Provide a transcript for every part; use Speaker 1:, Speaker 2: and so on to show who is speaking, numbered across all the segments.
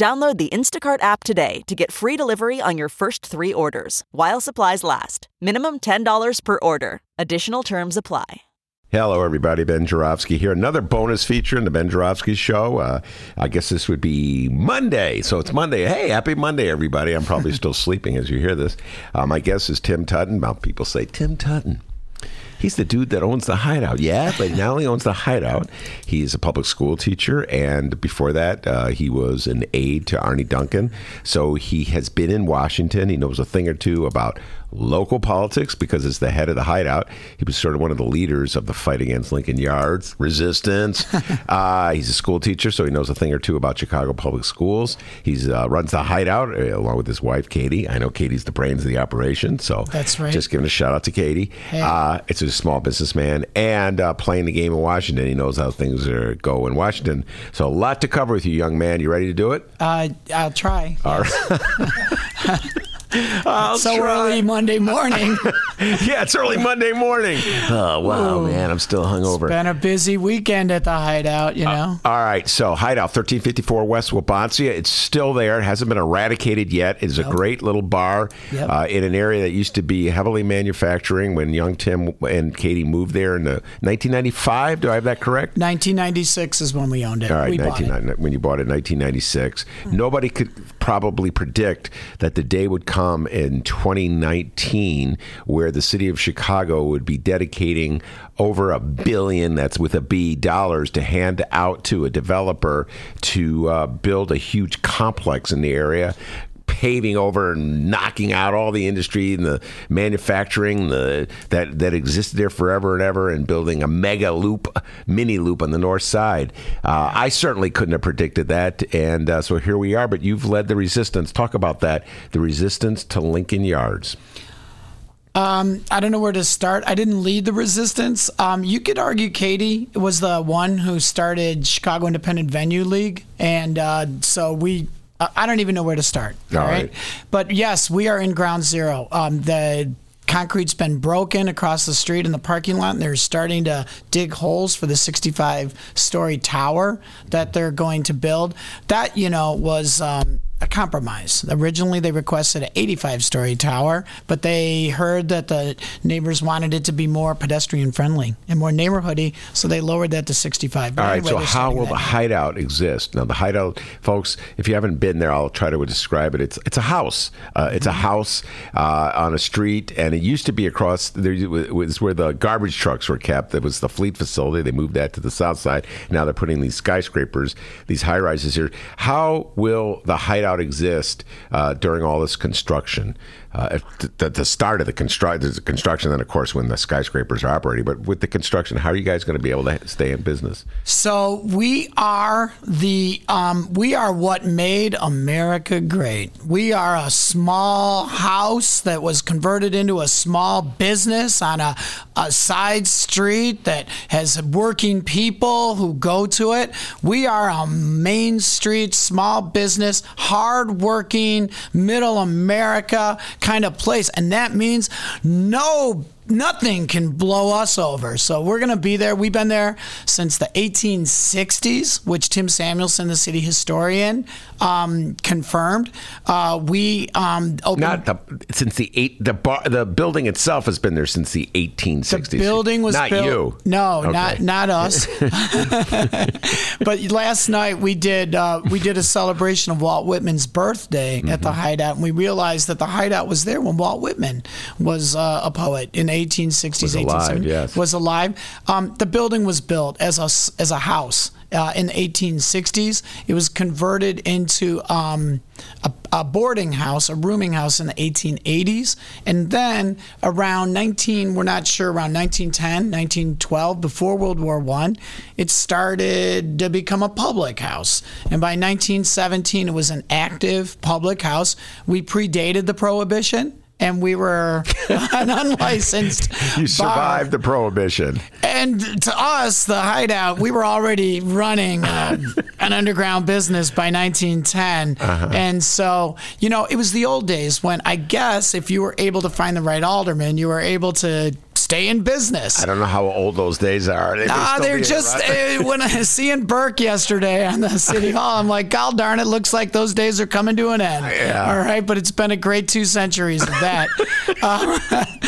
Speaker 1: Download the Instacart app today to get free delivery on your first three orders while supplies last. Minimum $10 per order. Additional terms apply.
Speaker 2: Hello, everybody. Ben Joravsky here. Another bonus feature in the Ben Joravsky Show. Uh, I guess this would be Monday. So it's Monday. Hey, happy Monday, everybody. I'm probably still sleeping as you hear this. Uh, my guest is Tim Tuten. Well, people say Tim Tuten. He's the dude that owns the hideout. Yeah, but now he owns the hideout. He's a public school teacher, and before that, uh, he was an aide to Arnie Duncan. So he has been in Washington. He knows a thing or two about local politics because as the head of the hideout, he was sort of one of the leaders of the fight against Lincoln Yards resistance. uh, he's a school teacher, so he knows a thing or two about Chicago public schools. He uh, runs the hideout uh, along with his wife, Katie. I know Katie's the brains of the operation, so
Speaker 3: That's right.
Speaker 2: Just giving a shout out to Katie.
Speaker 3: Hey.
Speaker 2: Uh, it's a small businessman and uh, playing the game in Washington. He knows how things are, go in Washington. So a lot to cover with you, young man. You ready to do it?
Speaker 3: Uh, I'll try.
Speaker 2: All right. I'll
Speaker 3: so
Speaker 2: try.
Speaker 3: early Monday morning.
Speaker 2: yeah, it's early Monday morning. Oh wow,
Speaker 3: Ooh.
Speaker 2: man, I'm still hungover.
Speaker 3: Been a busy weekend at the hideout, you know.
Speaker 2: All right, so Hideout 1354 West Wabansia. It's still there. It hasn't been eradicated yet. It's a great little bar
Speaker 3: Yep.
Speaker 2: uh, in an area that used to be heavily manufacturing when young Tim and Katie moved there in the 1995. Do I have that correct?
Speaker 3: 1996 is when we owned it.
Speaker 2: All right,
Speaker 3: we bought it.
Speaker 2: when you bought it in 1996. Nobody could probably predict that the day would come in 2019 where the city of Chicago would be dedicating over a billion, that's with a B, dollars to hand out to a developer to uh, build a huge complex in the area paving over and knocking out all the industry and the manufacturing the that that existed there forever and ever and building a mega loop mini loop on the north side uh, i certainly couldn't have predicted that and uh, so here we are but you've led the resistance talk about that the resistance to lincoln yards
Speaker 3: Um, I don't know where to start. I didn't lead the resistance. Um, you could argue Katie was the one who started Chicago Independent Venue League, and uh, so we. I I don't even know where to start.
Speaker 2: All
Speaker 3: all
Speaker 2: right.
Speaker 3: right. But yes, we are in ground zero. Um, the concrete's been broken across the street in the parking lot, and they're starting to dig holes for the 65 story tower that they're going to build. That, you know, was. Um, a compromise. Originally, they requested an 85 story tower, but they heard that the neighbors wanted it to be more pedestrian friendly and more neighborhoody, so they lowered that to 65. But
Speaker 2: All right,
Speaker 3: anyway,
Speaker 2: so how will the hideout exist? Now, the hideout, folks, if you haven't been there, I'll try to describe it. It's it's a house. Uh, it's a
Speaker 3: Mm-hmm.
Speaker 2: house uh, on a street, and it used to be across. There was where the garbage trucks were kept. That was the fleet facility. They moved that to the south side. Now they're putting these skyscrapers, these high rises here. How will the hideout exist uh, during all this construction? Uh, the, start of the there's the construction, then of course when the skyscrapers are operating. But with the construction, how are you guys going to be able to stay in business?
Speaker 3: So we are the um, we are what made America great. We are a small house that was converted into a small business on a, a side street that has working people who go to it. We are a main street small business, hardworking, middle America kind of place, and that means no nothing can blow us over. So we're going to be there. We've been there since the 1860s, which Tim Samuelson, the city historian, um, confirmed. Uh, we um, opened.
Speaker 2: Not the since the eight the bar the building itself has been there since the 1860s.
Speaker 3: the building was
Speaker 2: not
Speaker 3: built.
Speaker 2: you.
Speaker 3: No,
Speaker 2: Okay.
Speaker 3: not not us. but last night we did uh, we did a celebration of Walt Whitman's birthday at
Speaker 2: Mm-hmm.
Speaker 3: the Hideout, and we realized that the Hideout was there when Walt Whitman was uh, a poet in 1860s,
Speaker 2: Was alive,
Speaker 3: 1870s,
Speaker 2: yes.
Speaker 3: was alive. Um, the building was built as a as a house. Uh, in the 1860s, it was converted into um, a, a boarding house, a rooming house in the 1880s, and then around 19, we're not sure, around 1910, 1912, before World War One, it started to become a public house. And by 1917, it was an active public house. We predated the prohibition. And we were an unlicensed.
Speaker 2: You
Speaker 3: bar.
Speaker 2: survived the prohibition.
Speaker 3: And to us, the hideout, we were already running um, an underground business by 1910.
Speaker 2: Uh-huh.
Speaker 3: And so, you know, it was the old days when I guess if you were able to find the right alderman, you were able to stay in business.
Speaker 2: I don't know how old those days are. They
Speaker 3: Ah,
Speaker 2: still
Speaker 3: they're just uh, when I seeing Burke yesterday on the city hall. I'm like, God darn it, looks like those days are coming to an end.
Speaker 2: Yeah.
Speaker 3: All right, but it's been a great two centuries of that. um,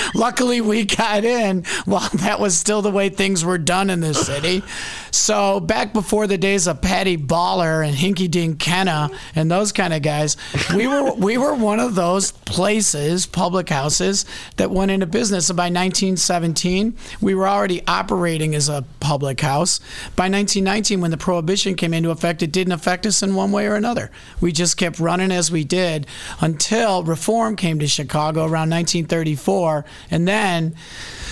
Speaker 3: luckily, we got in while that was still the way things were done in this city. So back before the days of Paddy Bauler and Hinky Dink Kenna and those kind of guys, we were we were one of those places, public houses that went into business. And by 1917, we were already operating as a public house. By 1919, when the prohibition came into effect, it didn't affect us in one way or another. We just kept running as we did until reform came to Chicago around 1934, and then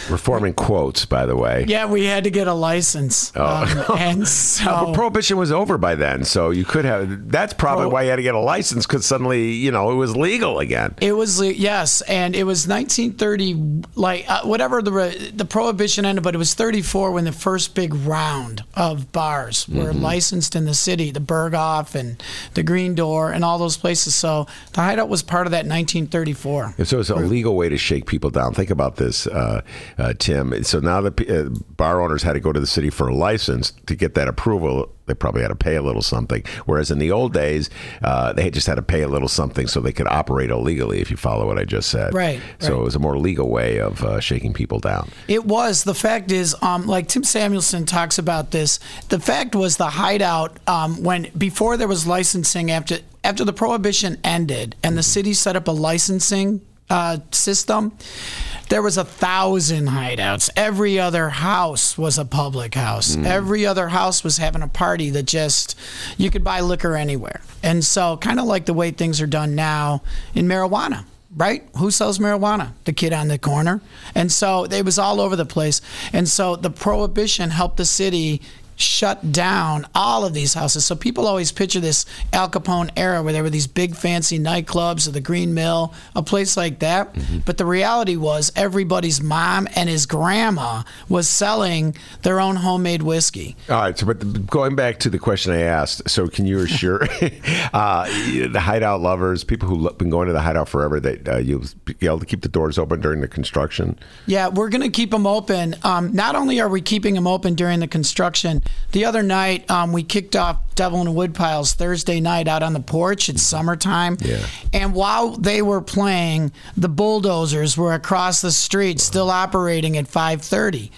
Speaker 2: Reforming quotes, by the way.
Speaker 3: yeah, we had to get a license. Um, and so
Speaker 2: prohibition was over by then, so you could have. That's probably
Speaker 3: Pro-
Speaker 2: why you had to get a license because suddenly, you know, it was legal again.
Speaker 3: It was le- yes, and it was 1930, like uh, whatever the re- the prohibition ended, but it was 34 when the first big round of bars were licensed in the city, the Berghoff and the Green Door and all those places. So the Hideout was part of that 1934.
Speaker 2: And so it's a legal way to shake people down. Think about this, uh, uh, Tim. So now the uh, bar owners had to go to the city for a license to get that approval. They probably had to pay a little something. Whereas in the old days, uh, they just had to pay a little something so they could operate illegally. If you follow what I just said,
Speaker 3: Right,
Speaker 2: So
Speaker 3: right.
Speaker 2: it was a more legal way of uh, shaking people down.
Speaker 3: It was. The fact is, um, like Tim Samuelson talks about this. The fact was the hideout um, when before there was licensing after after the prohibition ended and the city set up a licensing uh, system. There was a thousand hideouts. Every other house was a public house. Every other house was having a party that just you could buy liquor anywhere. And so, kind of like the way things are done now in marijuana right? Who sells marijuana? The kid on the corner. And so it was all over the place. And so the prohibition helped the city shut down all of these houses. So people always picture this Al Capone era where there were these big fancy nightclubs or the Green Mill, a place like that. But the reality was everybody's mom and his grandma was selling their own homemade whiskey.
Speaker 2: All right. So, but going back to the question I asked, so can you assure uh, the hideout lovers, people who've been going to the hideout forever, that uh, you'll be able to keep the doors open during the construction?
Speaker 3: Yeah, we're going to keep them open. Um, not only are we keeping them open during the construction, the other night um, we kicked off Devil and Woodpiles Thursday night out on the porch. It's summertime.
Speaker 2: Yeah.
Speaker 3: And while they were playing, the bulldozers were across the street, still operating at 5:30,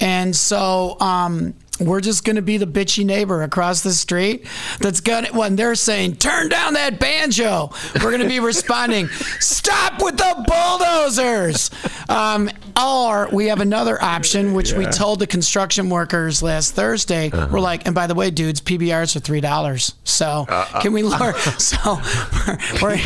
Speaker 3: and so. Um, we're just going to be the bitchy neighbor across the street that's going to, when they're saying, turn down that banjo, we're going to be responding, stop with the bulldozers. Um, or we have another option, which we told the construction workers last Thursday. We're like, and by the way, dudes, PBRs are $3. So can we lower? So we're, we're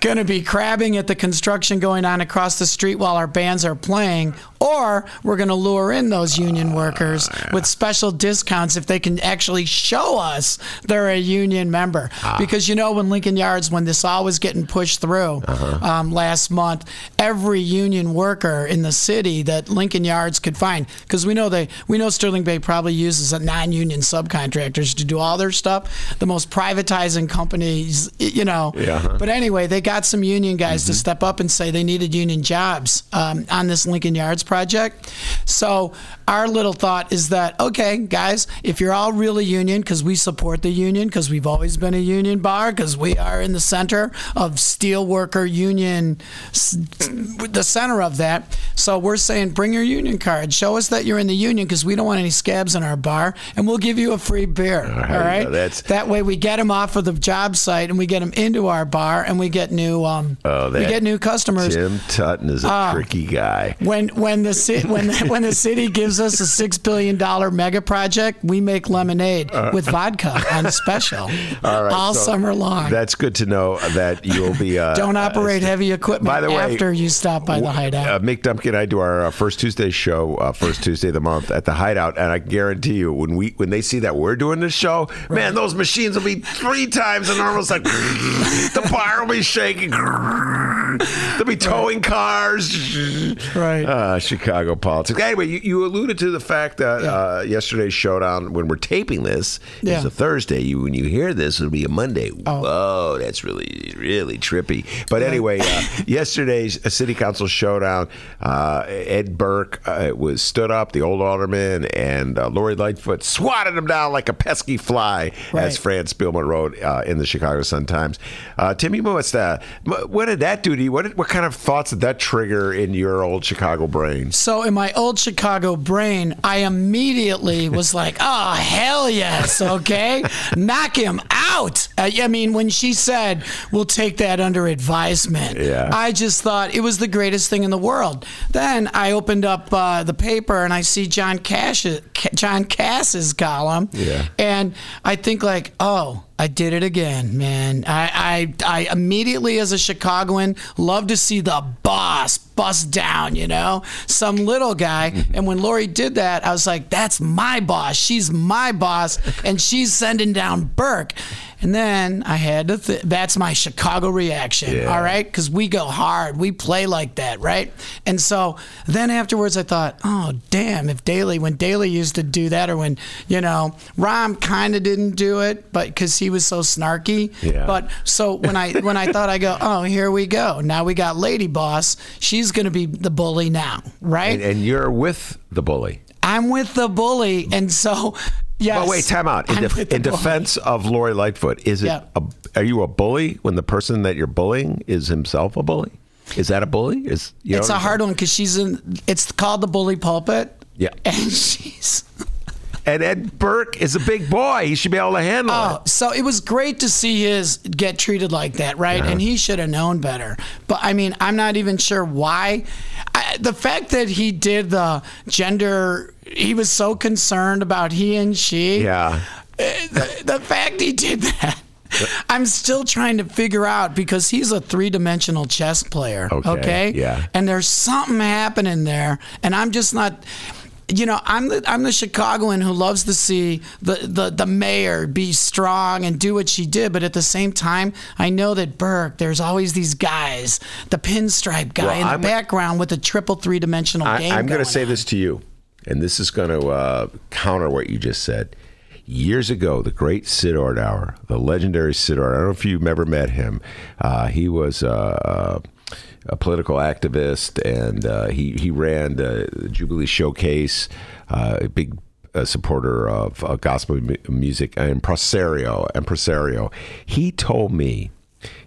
Speaker 3: going to be crabbing at the construction going on across the street while our bands are playing, or we're going to lure in those union workers with special discounts if they can actually show us they're a union member. Because you know, when Lincoln Yards, when this all was getting pushed through um, last month, every union worker in the city that Lincoln Yards could find, because we know they, we know Sterling Bay probably uses a non-union subcontractors to do all their stuff. The most privatizing companies, you know.
Speaker 2: Yeah.
Speaker 3: But anyway, they got some union guys to step up and say they needed union jobs um, on this Lincoln Yards project. So our little thought is that okay, guys, if you're all really union, because we support the union, because we've always been a union bar, because we are in the center of steelworker union, the center of that. So we're saying, bring your union card. Show us that you're in the union, because we don't want any scabs in our bar, and we'll give you a free beer. All right. All right?
Speaker 2: That's...
Speaker 3: That way we get them off of the job site and we get them into our bar and we get new um,
Speaker 2: oh,
Speaker 3: we get new customers.
Speaker 2: Tim Tuten is a uh, tricky guy.
Speaker 3: When when the city when when the city gives us a six billion dollar mega project, we make lemonade uh, with vodka on special all, right, all so summer long.
Speaker 2: That's good to know that you'll be. Uh,
Speaker 3: Don't operate uh, heavy equipment by the way, after you stop by the hideout.
Speaker 2: Uh, Mick Dumke and I do our uh, first Tuesday show, first Tuesday of the month at the hideout, and I guarantee you, when we when they see that we're doing this show, right. man, those machines will be three times the normal. Like the bar will be shaking. They'll be towing cars.
Speaker 3: Right.
Speaker 2: Uh, Chicago politics. Anyway, you, you alluded to the fact that yeah. uh, yesterday's showdown, when we're taping this, yeah. is a Thursday. You, when you hear this, it'll be a Monday. Oh. Whoa, that's really, really trippy. But anyway, uh, yesterday's city council showdown, uh, Ed Burke uh, was stood up, the old alderman, and uh, Lori Lightfoot swatted him down like a pesky fly, right. as Fran Spielman wrote in the Chicago Sun Times. Timmy, what's that? What did that do to you? What, did, what kind of thoughts did that trigger in your old Chicago brain?
Speaker 3: So, in my old Chicago brain, I immediately was like, oh, hell yes, okay? Knock him out. Uh, I mean, when she said, we'll take that under advisement,
Speaker 2: yeah.
Speaker 3: I just thought it was the greatest thing in the world. Then I opened up uh, the paper and I see John Cash, John Kass's column.
Speaker 2: Yeah.
Speaker 3: And I think, like, oh, I did it again, man. I, I, I immediately, as a Chicagoan, love to see the boss bust down, you know, some little guy. Mm-hmm. And when Lori did that, I was like, that's my boss. She's my boss. And she's sending down Burke. And then I had to, th- that's my Chicago reaction, yeah. all right? Because we go hard, we play like that, right? And so then afterwards, I thought, oh, damn, if Daley, when Daley used to do that, or when, you know, Rahm kind of didn't do it, but because he was so snarky.
Speaker 2: Yeah.
Speaker 3: But so when I, when I thought, I go, oh, here we go. Now we got Lady Boss. She's going to be the bully now, right?
Speaker 2: And, and you're with the bully.
Speaker 3: I'm with the bully. And so Yes.
Speaker 2: But wait, time out. In, def- in defense of Lori Lightfoot, is it? Yeah. A, are you a bully when the person that you're bullying is himself a bully? Is that a bully? Is
Speaker 3: you it's a hard one because she's in. It's called the bully pulpit.
Speaker 2: Yeah,
Speaker 3: and she's.
Speaker 2: And Ed Burke is a big boy. He should be able to handle oh,
Speaker 3: it. So it was great to see his get treated like that, right? Yeah. And he should have known better. But I mean, I'm not even sure why. I, the fact that he did the gender he was so concerned about he and she.
Speaker 2: Yeah.
Speaker 3: Eh, the, the fact he did that. I'm still trying to figure out because he's a three dimensional chess player. Okay, okay.
Speaker 2: Yeah.
Speaker 3: And there's something happening there. And I'm just not you know, I'm the I'm the Chicagoan who loves to see the, the the mayor be strong and do what she did, but at the same time, I know that Burke. There's always these guys, the pinstripe guy well, in the I'm, background with the triple three dimensional game.
Speaker 2: I'm
Speaker 3: going
Speaker 2: to say this to you and this is going to uh, counter what you just said. Years ago, the great Sid Ordower, the legendary Sid Ordower, I don't know if you've ever met him. Uh, he was uh, a political activist, and uh, he he ran the Jubilee Showcase, uh, a big uh, supporter of gospel music, and impresario. Impresario. He told me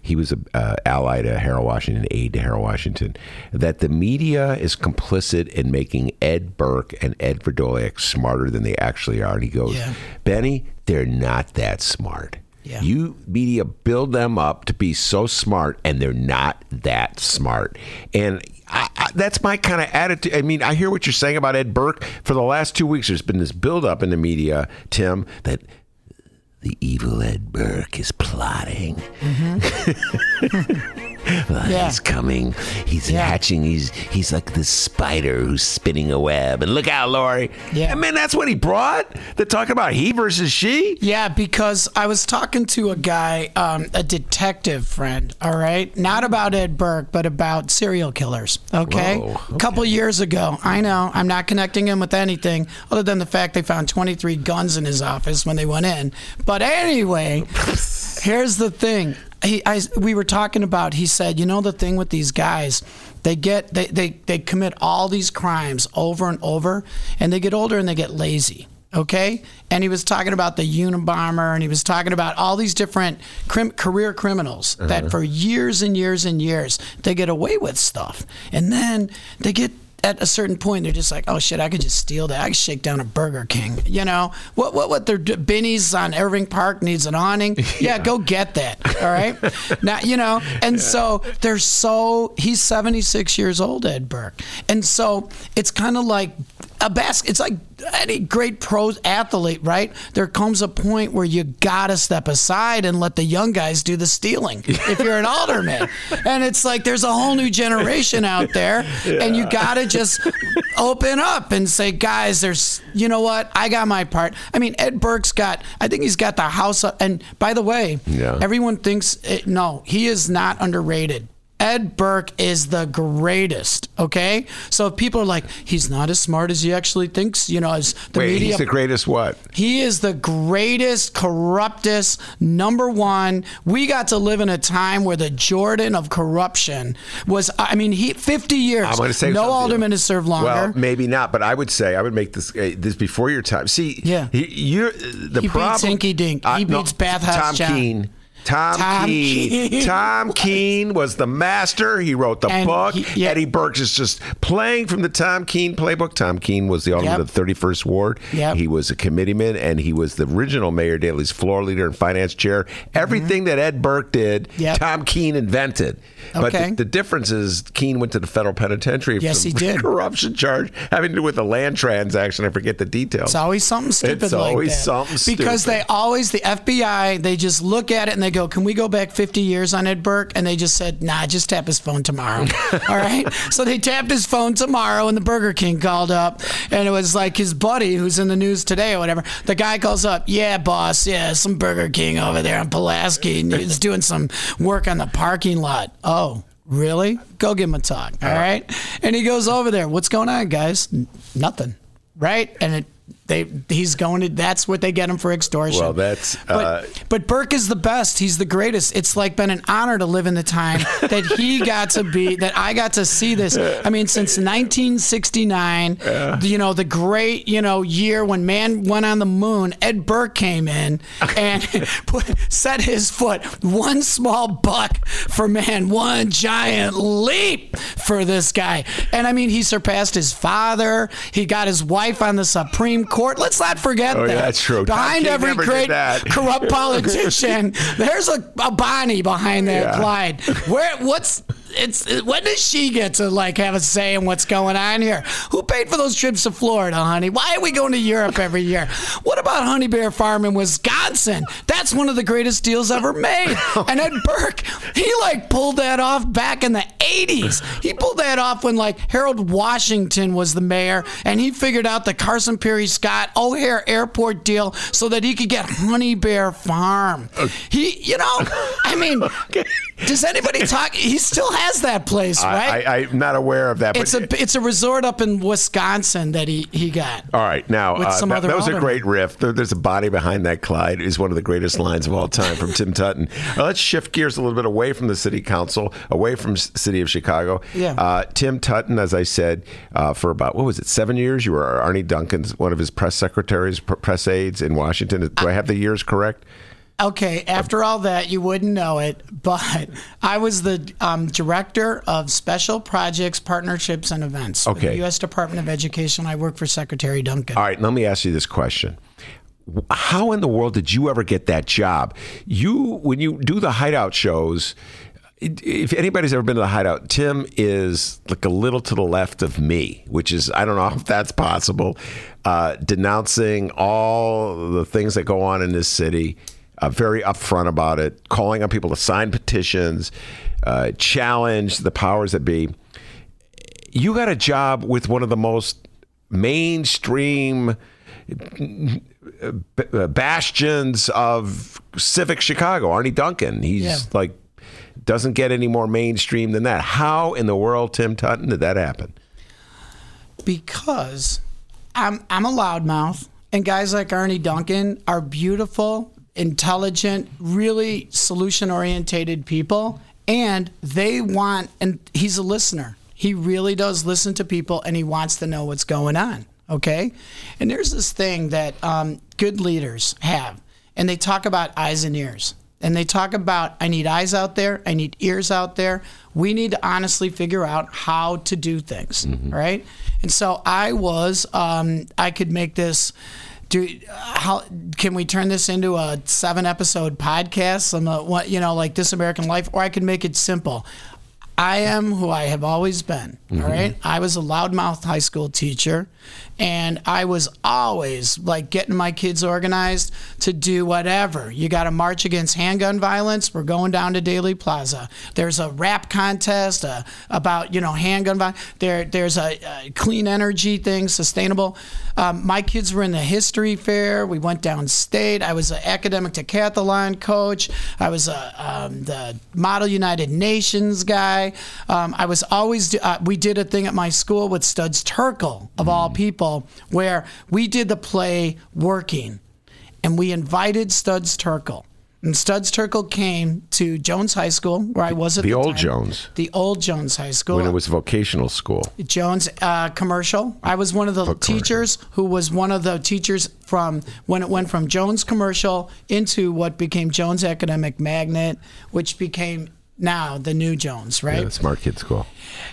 Speaker 2: he was an uh, ally to Harold Washington, aide to Harold Washington, that the media is complicit in making Ed Burke and Ed Vrdolyak smarter than they actually are. And he goes, yeah. Benny, they're not that smart.
Speaker 3: Yeah.
Speaker 2: You media build them up to be so smart, and they're not that smart. And I, I, that's my kind of attitude. I mean, I hear what you're saying about Ed Burke. For the last two weeks, there's been this buildup in the media, Tim, that the evil Ed Burke is plotting. Mm-hmm. yeah. He's coming. He's yeah. hatching. He's he's like this spider who's spinning a web. And look out, Lori. Yeah. I mean, that's what he brought. They're talking about he versus she.
Speaker 3: Yeah, because I was talking to a guy, um, a detective friend. All right, not about Ed Burke, but about serial killers. Okay, Whoa, okay. a couple years ago. I know. I'm not connecting him with anything other than the fact they found 23 guns in his office when they went in. But anyway, here's the thing he, I, we were talking about. He said, you know, the thing with these guys, they get they, they they commit all these crimes over and over, and they get older and they get lazy. okay? And he was talking about the Unabomber and he was talking about all these different crim- career criminals that uh-huh. for years and years and years they get away with stuff. And then they get at a certain point, they're just like, "Oh shit, I could just steal that. I could shake down a Burger King." You know what? What? What? Their Benny's on Irving Park needs an awning. Yeah, go get that. All right. now you know, and so they're so. He's seventy six years old, Ed Burke, and so it's kind of like a basket. It's like any great pro athlete, right? There comes a point where you gotta step aside and let the young guys do the stealing. if you're an alderman, and it's like there's a whole new generation out there, and you gotta just open up and say, guys, there's, you know what? I got my part. I mean, Ed Burke's got. I think he's got the house. Up, and by the way,
Speaker 2: Yeah.
Speaker 3: everyone thinks it, no, he is not underrated. Ed Burke is the greatest. Okay, so if people are like, he's not as smart as he actually thinks, you know, as the
Speaker 2: Wait,
Speaker 3: media.
Speaker 2: he's the greatest what?
Speaker 3: He is the greatest, corruptest, number one. We got to live in a time where the Jordan of corruption was, I mean, he 50 years.
Speaker 2: I'm going to say
Speaker 3: no alderman has served longer.
Speaker 2: Well, maybe not, but I would say I would make this uh, this before your time. See,
Speaker 3: Yeah.
Speaker 2: he, you're the
Speaker 3: He beats
Speaker 2: problem.
Speaker 3: Hinky Dink. He beats Bathhouse
Speaker 2: Tom
Speaker 3: John.
Speaker 2: Keane. Tom,
Speaker 3: Tom
Speaker 2: Keane.
Speaker 3: Keane
Speaker 2: Tom Keane was the master. He wrote the
Speaker 3: And
Speaker 2: book.
Speaker 3: he- yeah.
Speaker 2: Eddie Burks is just playing from the Tom Keane playbook. Tom Keane was the alderman
Speaker 3: Yep.
Speaker 2: of the 31st Ward.
Speaker 3: Yep.
Speaker 2: He was a committeeman, and he was the original Mayor Daley's floor leader and finance chair. Everything that Ed Burke did,
Speaker 3: Mm-hmm. Yep.
Speaker 2: Tom Keane invented. But
Speaker 3: Okay.
Speaker 2: the, the difference is Keane went to the federal penitentiary for
Speaker 3: Yes, he did.
Speaker 2: corruption charge having to do with a land transaction. I forget the details.
Speaker 3: It's always something stupid
Speaker 2: It's
Speaker 3: like
Speaker 2: always
Speaker 3: that.
Speaker 2: something
Speaker 3: Because they always, the FBI, they just look at it and they go, Can we go back 50 years on Ed Burke? And they just said, Nah, just tap his phone tomorrow. All right. So they tapped his phone tomorrow and the Burger King called up and it was like his buddy who's in the news today or whatever. The guy calls up, Yeah, boss. Yeah, some Burger King over there on Pulaski. And he's doing some work on the parking lot. Oh. Really? Go give him a talk. All right. And he goes over there. What's going on, guys? N- nothing. Right? And it they he's going to that's what they get him for extortion.
Speaker 2: Well, that's,
Speaker 3: but,
Speaker 2: uh,
Speaker 3: but Burke is the best. He's the greatest. It's like been an honor to live in the time that he got to be that I got to see this. I mean, since 1969, you know, the great, you know, year when man went on the moon, Ed Burke came in and put, set his foot one small buck for man, one giant leap for this guy. And I mean, he surpassed his father. He got his wife on the Supreme Court. Let's not forget
Speaker 2: Oh,
Speaker 3: that.
Speaker 2: yeah, that's true.
Speaker 3: Behind
Speaker 2: King
Speaker 3: every great corrupt politician, there's a, a Bonnie behind that
Speaker 2: Yeah.
Speaker 3: Clyde. Where what's it's when does she get to like have a say in what's going on here? Who paid for those trips to Florida, honey? Why are we going to Europe every year? What about Honey Bear Farm in Wisconsin? That's one of the greatest deals ever made. And Ed Burke, he like pulled that off back in the 80s. He pulled that off when like Harold Washington was the mayor and he figured out the Carson Pirie Scott O'Hare Airport deal so that he could get Honey Bear Farm. He, you know, I mean, does anybody talk? He still has that place, right?
Speaker 2: I, I'm not aware of that.
Speaker 3: it's a it's a resort up in Wisconsin that he he got.
Speaker 2: All right, now uh, that, that was a great riff. There, there's a body behind that. Clyde is one of the greatest lines of all time from Tim Tuten. Uh, let's shift gears a little bit away from the city council, away from s- city of Chicago.
Speaker 3: Yeah.
Speaker 2: Uh, Tim Tuten, as I said, uh, for about what was it, seven years? You were Arnie Duncan's one of his press secretaries, pr- press aides in Washington. Do I have the years correct?
Speaker 3: Okay, after all that, you wouldn't know it, but I was the um, director of special projects, partnerships, and events
Speaker 2: Okay.
Speaker 3: the U.S. Department of Education. I work for Secretary Duncan.
Speaker 2: All right, let me ask you this question. How in the world did you ever get that job? You, when you do the hideout shows, if anybody's ever been to the hideout, Tim is like a little to the left of me, which is, I don't know if that's possible, uh, denouncing all the things that go on in this city, uh, very upfront about it, calling on people to sign petitions, uh, challenge the powers that be you got a job with one of the most mainstream uh, uh, bastions of civic Chicago, Arnie Duncan. He's
Speaker 3: Yeah.
Speaker 2: like doesn't get any more mainstream than that. How in the world, Tim Tuten, did that happen?
Speaker 3: because I'm I'm a loudmouth, and guys like Arnie Duncan are beautiful, intelligent, really solution orientated people, and they want. And he's a listener. He really does listen to people, and he wants to know what's going on. Okay, and there's this thing that um, good leaders have, and they talk about eyes and ears. And they talk about, I need eyes out there, I need ears out there. We need to honestly figure out how to do things, right? And so I was, um, I could make this do how can we turn this into a seven episode podcast some uh, what you know like this american life or i could make it simple i am who i have always been all right i was a loudmouth high school teacher and i was always like getting my kids organized to do whatever you got to march against handgun violence we're going down to Daley Plaza there's a rap contest uh, about you know handgun violence there there's a, a clean energy thing sustainable um, my kids were in the history fair. We went downstate. I was an academic decathlon coach. I was a, um, the Model United Nations guy. Um, I was always, uh, we did a thing at my school with Studs Terkel, of all people, where we did the play Working. And we invited Studs Terkel. And Studs Terkel came to Jones High School, where I was at
Speaker 2: The
Speaker 3: the,
Speaker 2: old
Speaker 3: time.
Speaker 2: Jones.
Speaker 3: The old Jones High School.
Speaker 2: When it was vocational school.
Speaker 3: Jones uh, commercial. I was one of the teachers who was one of the teachers from when it went from Jones commercial into what became Jones Academic Magnet, which became now the new Jones, right?
Speaker 2: Yeah, smart kid school.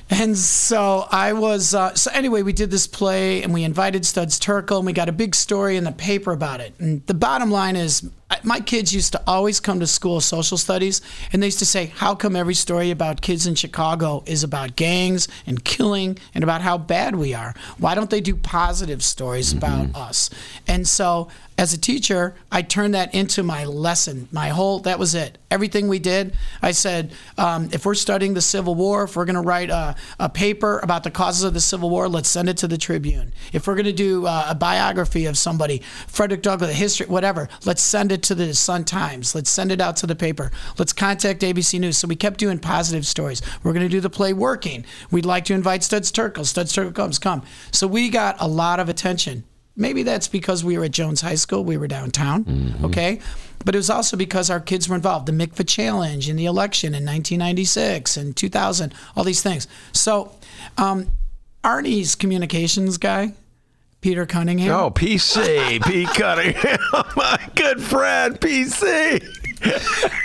Speaker 3: And so I was, uh, so anyway, we did this play and we invited Studs Terkel and we got a big story in the paper about it. And the bottom line is, my kids used to always come to school social studies and they used to say, How come every story about kids in Chicago is about gangs and killing and about how bad we are? Why don't they do positive stories about us? And so as a teacher, I turned that into my lesson. My whole, that was it. Everything we did, I said, um, if we're studying the Civil War, if we're going to write a, a paper about the causes of the Civil War, let's send it to the Tribune. If we're going to do uh, a biography of somebody, Frederick Douglass, history, whatever, let's send it to the Sun Times. Let's send it out to the paper. Let's contact ABC News. So we kept doing positive stories. We're going to do the play Working. We'd like to invite Studs Terkel. Studs Terkel comes, come. So we got a lot of attention. Maybe that's because we were at Jones High School, we were downtown, okay? But it was also because our kids were involved. The Mikva Challenge in the election in 1996 and 2000, all these things. So um, Arnie's communications guy, Peter Cunningham.
Speaker 2: Oh, PC, P. Cunningham, my good friend, PC.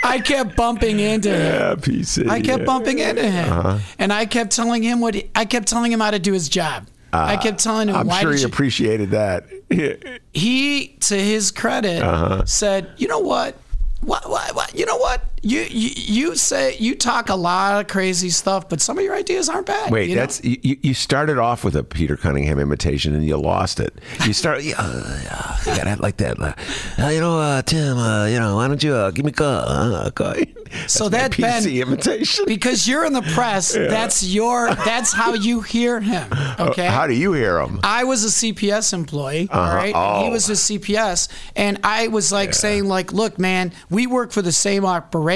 Speaker 3: I kept bumping into him.
Speaker 2: Yeah, PC.
Speaker 3: I kept
Speaker 2: yeah. Uh-huh.
Speaker 3: bumping into him, and I kept telling him what he, I kept telling him how to do his job. I kept telling him
Speaker 2: Uh, I'm
Speaker 3: why
Speaker 2: sure he
Speaker 3: you,
Speaker 2: appreciated that.
Speaker 3: he, to his credit,
Speaker 2: Uh-huh.
Speaker 3: said, "You know what? What, what, what? You know what? You, you, you say you talk a lot of crazy stuff, but some of your ideas aren't bad.
Speaker 2: Wait,
Speaker 3: you know?
Speaker 2: that's you, you- started off with a Peter Cunningham imitation and you lost it. You start, yeah, uh, yeah, you got to like that. Uh, you know, uh, Tim, uh, you know, why don't you uh, give me a call? Uh, call.
Speaker 3: So that
Speaker 2: PC
Speaker 3: Ben-
Speaker 2: imitation.
Speaker 3: because you're in the press. That's your. That's how you hear him. Okay.
Speaker 2: Uh, How do you hear him?
Speaker 3: I was a CPS employee, all right? and
Speaker 2: Oh.
Speaker 3: he was a CPS, and I was like saying, like, look, man, we work for the same operation,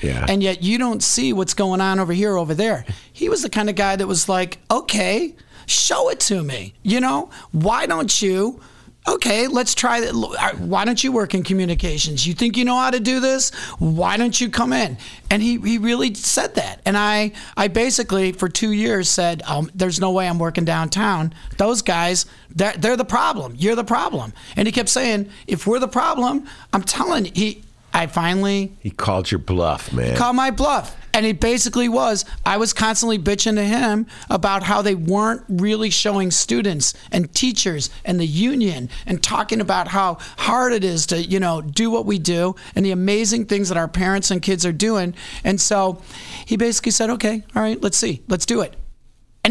Speaker 2: Yeah.
Speaker 3: and yet you don't see what's going on over here, over there. He was the kind of guy that was like, okay, show it to me. You know, why don't you? Okay, let's try that. Why don't you work in communications? You think you know how to do this? Why don't you come in? And he, he really said that. And I, I basically, for two years, said, um, There's no way I'm working downtown. Those guys, they're, they're the problem. You're the problem. And he kept saying, If we're the problem, I'm telling you, he, I finally
Speaker 2: He called your bluff, man.
Speaker 3: called my bluff. And it basically was I was constantly bitching to him about how they weren't really showing students and teachers and the union and talking about how hard it is to, you know, do what we do and the amazing things that our parents and kids are doing. And so he basically said, okay, all right, let's see, let's do it.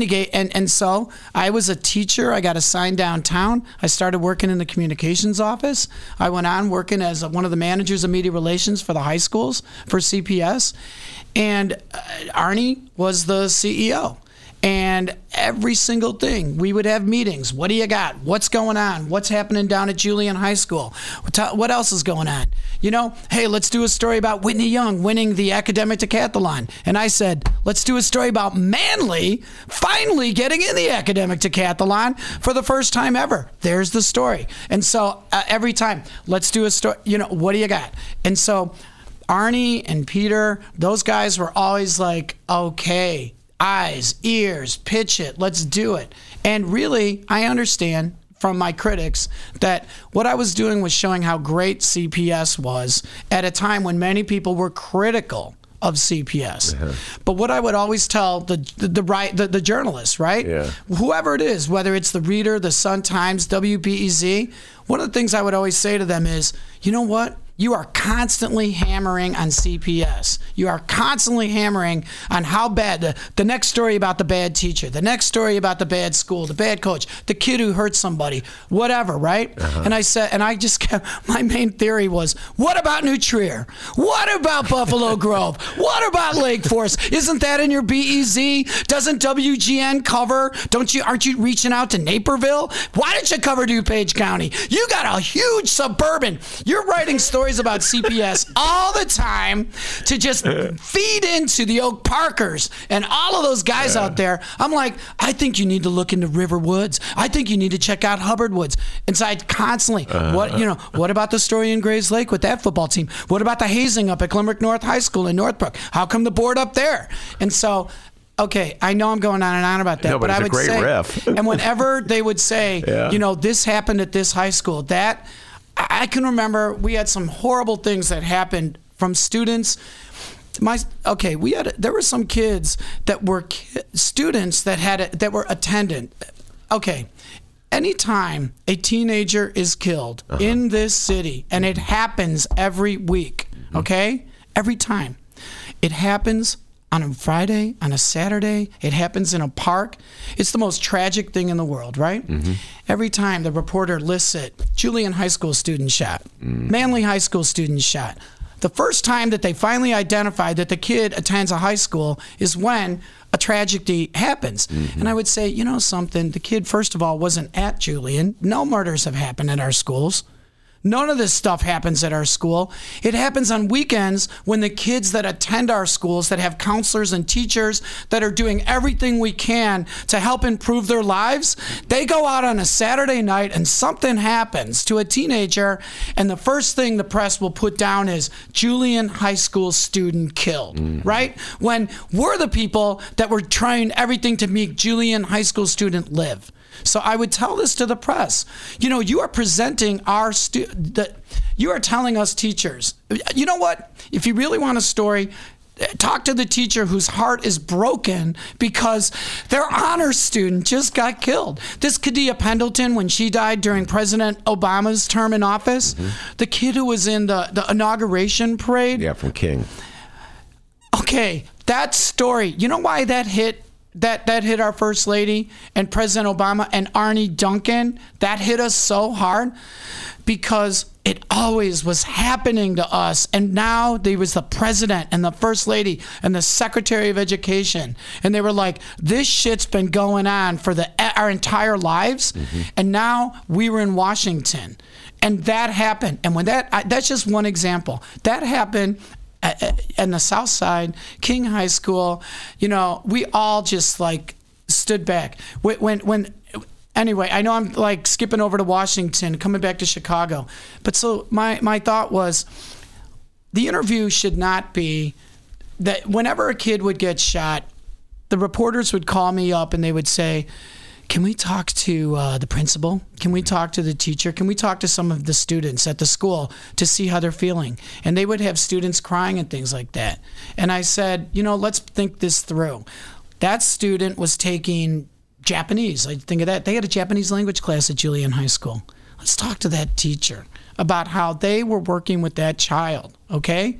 Speaker 3: And, and and so I was a teacher. I got assigned downtown. I started working in the communications office. I went on working as one of the managers of media relations for the high schools for CPS, and uh, Arnie was the CEO. And every single thing, we would have meetings. What do you got? What's going on? What's happening down at Julian High School? What else is going on? You know, hey, let's do a story about Whitney Young winning the academic decathlon. And I said, let's do a story about Manly finally getting in the academic decathlon for the first time ever. There's the story. And so uh, every time, let's do a story. You know, what do you got? And so Arnie and Peter, those guys were always like, okay, eyes, ears, pitch it, let's do it. And really, I understand from my critics that what I was doing was showing how great CPS was at a time when many people were critical of CPS.
Speaker 2: Uh-huh.
Speaker 3: But what I would always tell the the, the right the, the journalists, right?
Speaker 2: Yeah.
Speaker 3: Whoever it is, whether it's the Reader, the Sun Times, WBEZ, one of the things I would always say to them is, you know what? You are constantly hammering on CPS. You are constantly hammering on how bad the, the next story about the bad teacher, the next story about the bad school, the bad coach, the kid who hurt somebody, whatever, right? Uh-huh. And I said, and I just kept, my main theory was, what about New Trier? What about Buffalo Grove? What about Lake Forest? Isn't that in your BEZ? Doesn't WGN cover? Don't you, aren't you reaching out to Naperville? Why don't you cover DuPage County? You got a huge suburban. You're writing stories about CPS all the time to just feed into the Oak Parkers and all of those guys out there. I'm like, I think you need to look into River Woods. I think you need to check out Hubbard Woods. And so I constantly, uh-huh. what you know, what about the story in Grays Lake with that football team? What about the hazing up at Glenbrook North High School in Northbrook? How come the board up there? And so. Okay, I know I'm going on and on about that,
Speaker 2: No, but
Speaker 3: but, I would say,
Speaker 2: riff.
Speaker 3: and whenever they would say,
Speaker 2: Yeah.
Speaker 3: you know, this happened at this high school, that I can remember we had some horrible things that happened from students. My okay, we had there were some kids that were ki- students that had a, that were attendant. Okay, anytime a teenager is killed uh-huh. in this city, and it happens every week, mm-hmm. okay, every time, it happens on a Friday, on a Saturday. It happens in a park. It's the most tragic thing in the world, right? Mm-hmm. Every time the reporter lists it, Julian High School student shot, mm. Manly High School student shot. The first time that they finally identify that the kid attends a high school is when a tragedy happens. Mm-hmm. And I would say, you know something, the kid, first of all, wasn't at Julian. No murders have happened at our schools. None of this stuff happens at our school. It happens on weekends when the kids that attend our schools, that have counselors and teachers that are doing everything we can to help improve their lives, they go out on a Saturday night and something happens to a teenager, and the first thing the press will put down is Julian High School student killed, mm-hmm. right? When we're the people that were trying everything to make Julian High School student live. So I would tell this to the press. You know, you are presenting our stu- that you are telling us teachers. You know what? If you really want a story, talk to the teacher whose heart is broken because their honor student just got killed. This Hadiya Pendleton, when she died during President Obama's term in office, mm-hmm. the kid who was in the, the inauguration parade.
Speaker 2: Yeah, from King.
Speaker 3: Okay, that story. You know why that hit that that hit our first lady and President Obama and Arnie Duncan? That hit us so hard because it always was happening to us. And now there was the president and the first lady and the secretary of education. And they were like this shit's been going on for the our entire lives. Mm-hmm. And now we were in Washington. And that happened. And when that I, that's just one example. That happened in the South Side, King High School, you know, we all just like stood back. When, when, when, anyway, I know I'm like skipping over to Washington, coming back to Chicago, but so my my thought was, the interview should not be that whenever a kid would get shot, the reporters would call me up and they would say, Can we talk to uh, the principal? Can we talk to the teacher? Can we talk to some of the students at the school to see how they're feeling? And they would have students crying and things like that. And I said, You know, let's think this through. That student was taking Japanese. I think of that. They had a Japanese language class at Julian High School. Let's talk to that teacher about how they were working with that child, okay?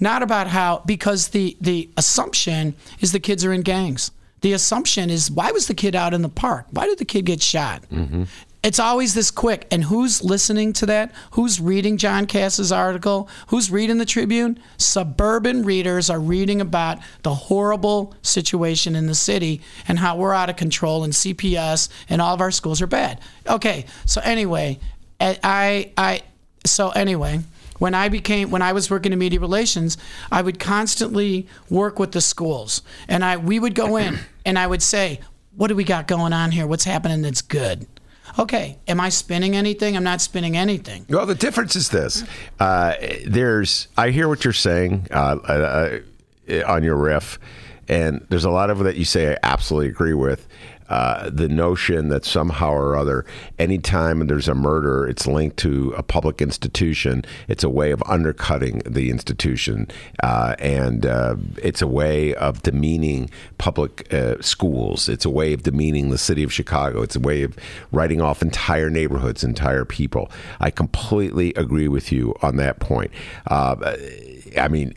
Speaker 3: Not about how because the the assumption is the kids are in gangs. The assumption is why was the kid out in the park? Why did the kid get shot? Mm-hmm. It's always this quick. And who's listening to that? Who's reading John Kass's article? Who's reading the Tribune? Suburban readers are reading about the horrible situation in the city and how we're out of control and CPS and all of our schools are bad. Okay, so anyway, I, I, I so anyway, when I became when I was working in media relations, I would constantly work with the schools, and I we would go in and I would say, "What do we got going on here? What's happening that's good?" Okay, am I spinning anything? I'm not spinning anything.
Speaker 2: Well, the difference is this: uh, there's. I hear what you're saying uh, uh, uh, on your riff, and there's a lot of that you say I absolutely agree with. Uh, the notion that somehow or other, anytime there's a murder, it's linked to a public institution. It's a way of undercutting the institution, uh, and uh, it's a way of demeaning public uh, schools. It's a way of demeaning the city of Chicago. It's a way of writing off entire neighborhoods, entire people. I completely agree with you on that point. Uh, I mean,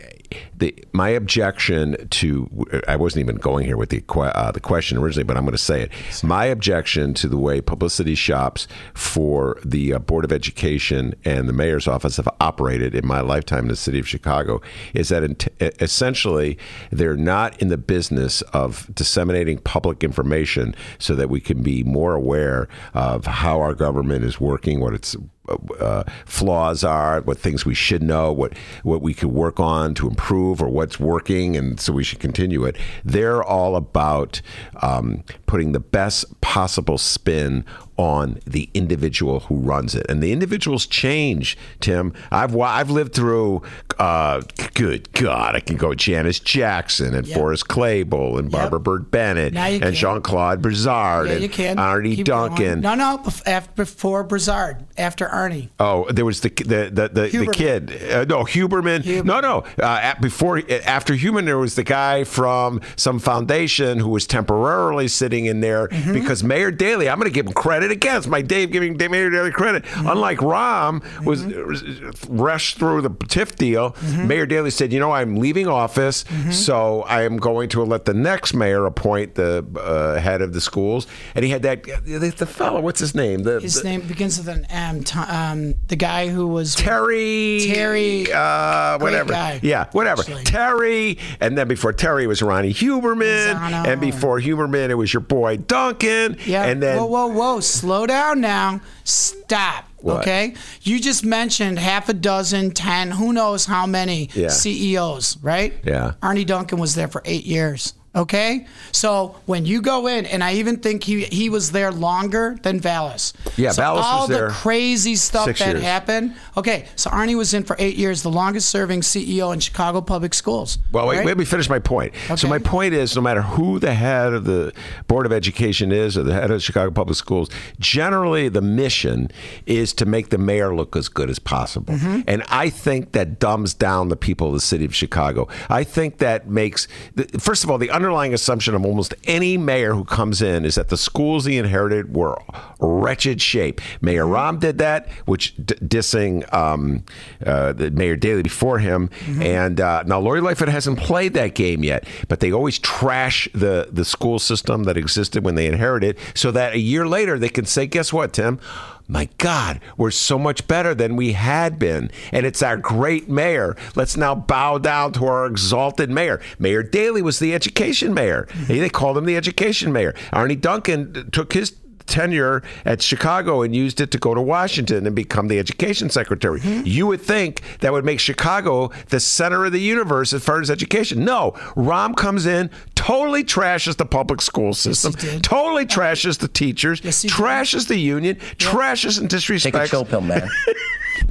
Speaker 2: the my objection to I wasn't even going here with the uh, the question originally, but I'm going to say it. My objection to the way publicity shops for the uh, Board of Education and the mayor's office have operated in my lifetime in the city of Chicago is that essentially they're not in the business of disseminating public information so that we can be more aware of how our government is working, what it's uh, flaws are, what things we should know, what what we could work on to improve, or what's working, and so we should continue it. They're all about um, putting the best possible spin on the individual who runs it. And the individuals change, Tim. I've I've lived through uh, good God, I can go Janice Jackson and yep. Forrest Claypool and Barbara yep. Byrd Bennett and Jean Claude Brizard
Speaker 3: yeah,
Speaker 2: and Arnie Keep Duncan.
Speaker 3: Going. No, no, after, before Brizard, after Arnie.
Speaker 2: Oh, there was the the the, the, the kid. Uh, no, Huberman. Huberman. No, no. Uh, before after Huberman, there was the guy from some foundation who was temporarily sitting in there mm-hmm. because Mayor Daley. I'm going to give him credit again. It's my Dave giving Dave Mayor Daley credit. Mm-hmm. Unlike Rahm, was mm-hmm. rushed through the TIF deal, mm-hmm. Mayor Daley said, "You know, I'm leaving office, mm-hmm. so I am going to let the next mayor appoint the uh, head of the schools." And he had that the, the fellow. What's his name? The,
Speaker 3: his
Speaker 2: the,
Speaker 3: name begins with an M. Um, the guy who was
Speaker 2: Terry.
Speaker 3: Terry.
Speaker 2: Uh, whatever.
Speaker 3: Guy,
Speaker 2: yeah, whatever.
Speaker 3: Actually.
Speaker 2: Terry, and then before Terry was Ronnie Huberman,
Speaker 3: Zano.
Speaker 2: and before Huberman it was your boy Duncan.
Speaker 3: Yeah.
Speaker 2: And then
Speaker 3: whoa, whoa, whoa! Slow down now. Stop.
Speaker 2: What?
Speaker 3: Okay, you just mentioned half a dozen, ten, who knows how many
Speaker 2: Yeah.
Speaker 3: CEOs, right?
Speaker 2: Yeah.
Speaker 3: Arnie Duncan was there for eight years. Okay, so when you go in, and I even think he he was there longer than Vallas.
Speaker 2: Yeah,
Speaker 3: so
Speaker 2: Vallas was
Speaker 3: all
Speaker 2: there
Speaker 3: the crazy stuff
Speaker 2: six
Speaker 3: that
Speaker 2: years.
Speaker 3: happened. Okay, so Arnie was in for eight years, the longest serving CEO in Chicago public schools.
Speaker 2: Well, wait,
Speaker 3: right?
Speaker 2: let me finish my point. So my point is, no matter who the head of the Board of Education is or the head of Chicago Public Schools, generally the mission is to make the mayor look as good as possible.
Speaker 3: Mm-hmm.
Speaker 2: And I think that dumbs down the people of the city of Chicago. I think that makes, first of all, the underlying assumption of almost any mayor who comes in is that the schools he inherited were wretched shape. Mayor Rahm did that, which d- dissing um, uh, the Mayor Daley before him. And uh, now Lori Lightfoot hasn't played that game yet, but they always trash the the school system that existed when they inherited, so that a year later they can say, "Guess what, Tim." My God, we're so much better than we had been. And it's our great mayor. Let's now bow down to our exalted mayor. Mayor Daley was the education mayor. They called him the education mayor. Arnie Duncan took his tenure at Chicago and used it to go to Washington and become the education secretary. Mm-hmm. You would think that would make Chicago the center of the universe as far as education. No, Rahm comes in, totally trashes the public school system,
Speaker 3: did.
Speaker 2: totally trashes the teachers,
Speaker 3: Yes, he did.
Speaker 2: trashes the union, trashes and
Speaker 4: Take a
Speaker 2: disrespects.
Speaker 4: chill pill, man.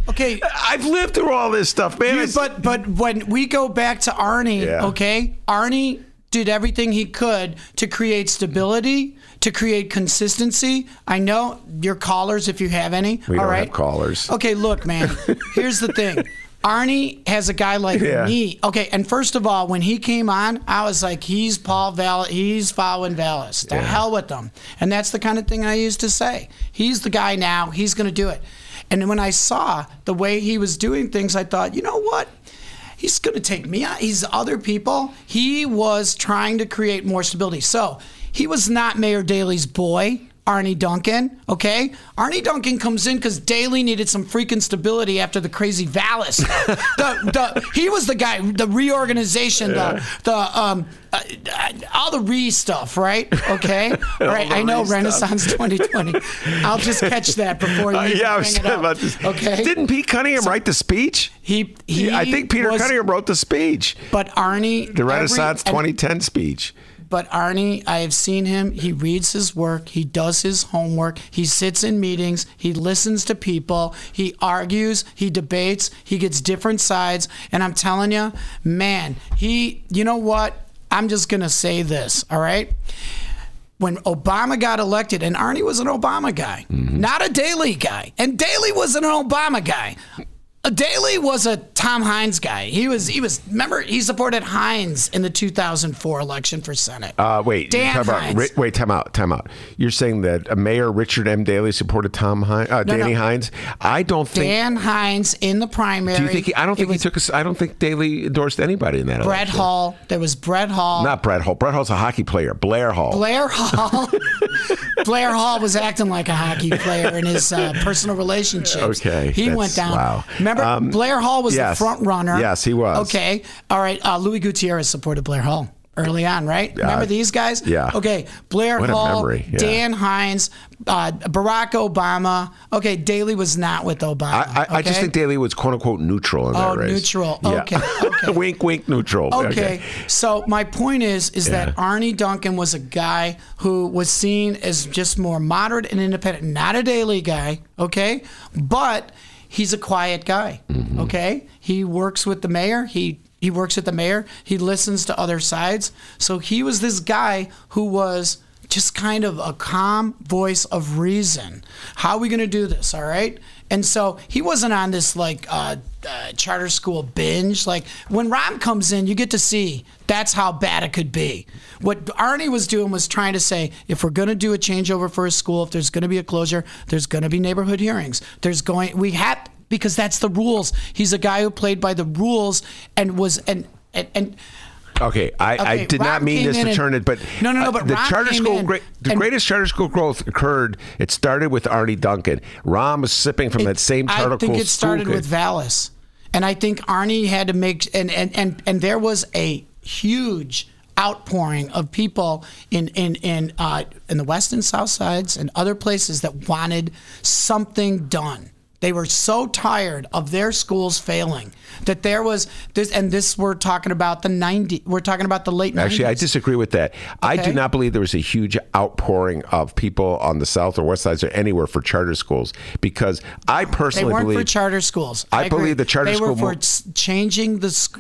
Speaker 3: Okay,
Speaker 2: I've lived through all this stuff, man.
Speaker 3: You- but but when we go back to Arnie,
Speaker 2: Yeah.
Speaker 3: okay, Arnie did everything he could to create stability, to create consistency. I know your callers, if you have any.
Speaker 2: We
Speaker 3: all
Speaker 2: don't
Speaker 3: right?
Speaker 2: have callers.
Speaker 3: Okay, look, man. here's the thing. Arnie has a guy like
Speaker 2: Yeah.
Speaker 3: me. Okay, and first of all, when he came on, I was like, he's Paul Val, he's following Vallas. The hell with them. And that's the kind of thing I used to say. He's the guy now. He's going to do it. And when I saw the way he was doing things, I thought, you know what? He's going to take me out. He's other people. He was trying to create more stability. So he was not Mayor Daley's boy. Arnie Duncan, okay? Arnie Duncan comes in because Daley needed some freaking stability after the crazy Vallas. the, the, he was the guy, the reorganization, the, the um, uh, uh, all the re stuff, right? Okay, right. I know
Speaker 2: re stuff.
Speaker 3: Renaissance 2020. I'll just catch that before you.
Speaker 2: Uh, yeah, I was about to.
Speaker 3: Okay.
Speaker 2: Didn't Pete Cunningham write the speech?
Speaker 3: he? He.
Speaker 2: I think Peter
Speaker 3: was,
Speaker 2: Cunningham wrote the speech,
Speaker 3: But Arnie,
Speaker 2: the Renaissance
Speaker 3: every- and-
Speaker 2: 2010 speech.
Speaker 3: But Arnie, I have seen him. He reads his work. He does his homework. He sits in meetings. He listens to people. He argues. He debates. He gets different sides. And I'm telling you, man, he, you know what? I'm just going to say this, all right? When Obama got elected, and Arnie was an Obama guy, mm-hmm. not a Daley guy, and Daley was an Obama guy. Daley was a Tom Hynes guy. He was he was remember he supported Hynes in the 2004 election for Senate.
Speaker 2: Uh, wait,
Speaker 3: Dan
Speaker 2: talk about- wait, time out, time out. You're saying that Mayor Richard M. Daley supported Tom Hynes, uh, Danny
Speaker 3: no.
Speaker 2: Hynes? I don't think.
Speaker 3: Dan Hynes in the primary.
Speaker 2: do you think? He, I don't think he
Speaker 3: was
Speaker 2: took. A, s- I don't think Daley endorsed anybody in that.
Speaker 3: Brett
Speaker 2: election.
Speaker 3: Hall. There was Brett Hull.
Speaker 2: Not Brett Hull. Brett Hull's a hockey player. Blair Hull.
Speaker 3: Blair Hull. Blair Hull was acting like a hockey player in his uh, personal relationships.
Speaker 2: Okay,
Speaker 3: he went down.
Speaker 2: wow.
Speaker 3: Remember,
Speaker 2: Um,
Speaker 3: Blair Hull was
Speaker 2: yes.
Speaker 3: the front runner.
Speaker 2: Yes, he was.
Speaker 3: Okay, all right. Uh, Luis Gutierrez supported Blair Hull early on, right? Remember these guys?
Speaker 2: yeah.
Speaker 3: Okay, Blair
Speaker 2: What
Speaker 3: Hall,
Speaker 2: yeah.
Speaker 3: Dan Hynes, uh, Barack Obama. Okay, Daley was not with Obama.
Speaker 2: I, I, I just think Daley was quote unquote neutral in
Speaker 3: Oh,
Speaker 2: that race.
Speaker 3: Oh, neutral.
Speaker 2: Yeah.
Speaker 3: Okay, okay.
Speaker 2: wink, wink, neutral.
Speaker 3: Okay. So my point is, is
Speaker 2: Yeah.
Speaker 3: that Arnie Duncan was a guy who was seen as just more moderate and independent, not a Daley guy. Okay, but he's a quiet guy.
Speaker 2: Mm-hmm.
Speaker 3: Okay, he works with the mayor. He he works with the mayor. He listens to other sides. So he was this guy who was just kind of a calm voice of reason. How are we going to do this? All right. And so he wasn't on this like uh, uh, charter school binge. Like when Rahm comes in, you get to see that's how bad it could be. What Arnie was doing was trying to say if we're going to do a changeover for a school, if there's going to be a closure, there's going to be neighborhood hearings. There's going we have because that's the rules. He's a guy who played by the rules and was and and. and
Speaker 2: Okay, I, I
Speaker 3: Okay,
Speaker 2: did not mean this to turn it, but
Speaker 3: No, no, no,
Speaker 2: uh,
Speaker 3: but
Speaker 2: the
Speaker 3: Rob
Speaker 2: charter school, great, the greatest charter school growth occurred. It started with Arnie Duncan. Rahm was sipping from that same charter
Speaker 3: I think it started with Vallas, and I think Arnie had to make and and and and there was a huge outpouring of people in in in uh, in the west and south sides and other places that wanted something done. They were so tired of their schools failing that there was this, and this we're talking about the 90. We're talking about the late 90s.
Speaker 2: Actually, I disagree with that. I do not believe there was a huge outpouring of people on the south or west sides or anywhere for charter schools because I
Speaker 3: They
Speaker 2: personally
Speaker 3: weren't
Speaker 2: believe.
Speaker 3: for charter schools.
Speaker 2: I
Speaker 3: agree.
Speaker 2: believe the charter
Speaker 3: they
Speaker 2: school
Speaker 3: were for
Speaker 2: mo-
Speaker 3: changing the sc-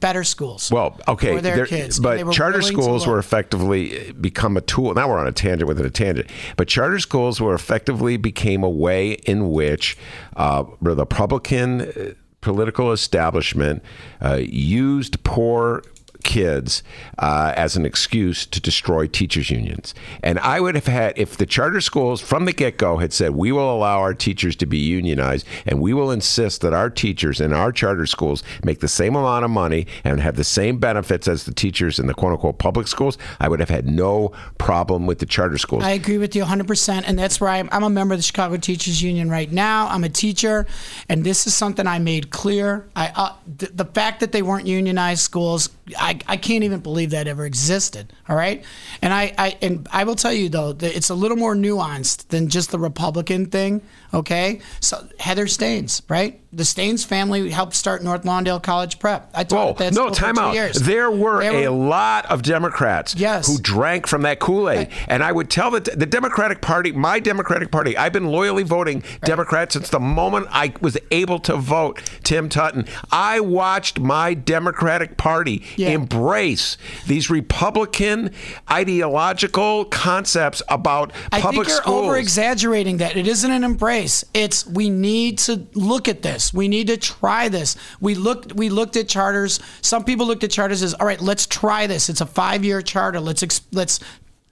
Speaker 3: better schools.
Speaker 2: Well, okay,
Speaker 3: for their kids.
Speaker 2: but charter schools were effectively eh, become a tool. Now we're on a tangent within a tangent, but charter schools were effectively became a way in which uh, the Republican uh, political establishment uh, used poor kids uh, as an excuse to destroy teachers unions and i would have had if the charter schools from the get-go had said we will allow our teachers to be unionized and we will insist that our teachers in our charter schools make the same amount of money and have the same benefits as the teachers in the quote-unquote public schools i would have had no problem with the charter schools
Speaker 3: I agree with you 100%. And that's where I'm, I'm a member of the Chicago Teachers Union right now. I'm a teacher. And this is something I made clear. I, uh, the, the fact that they weren't unionized schools, I, I can't even believe that ever existed. All right. And I, I, and I will tell you, though, that it's a little more nuanced than just the Republican thing. Okay. So Heather Steans, right? The Steans family helped start North Lawndale College Prep. I taught
Speaker 2: Whoa,
Speaker 3: that
Speaker 2: no, time out.
Speaker 3: years.
Speaker 2: There were
Speaker 3: They
Speaker 2: a lot of Democrats
Speaker 3: Yes.
Speaker 2: who drank from that Kool Aid. And I would tell the, the Democratic Party, my Democratic Party, I've been loyally voting Democrat since the moment I was able to vote Tim Tuten. I watched my Democratic Party
Speaker 3: Yeah.
Speaker 2: embrace these Republican ideological concepts about
Speaker 3: I
Speaker 2: public
Speaker 3: think you're
Speaker 2: schools.
Speaker 3: over exaggerating that. It isn't an embrace. It's we need to look at this. We need to try this. We looked we looked at charters. Some people looked at charters as all right. Let's try this. It's a five year charter. Let's ex- let's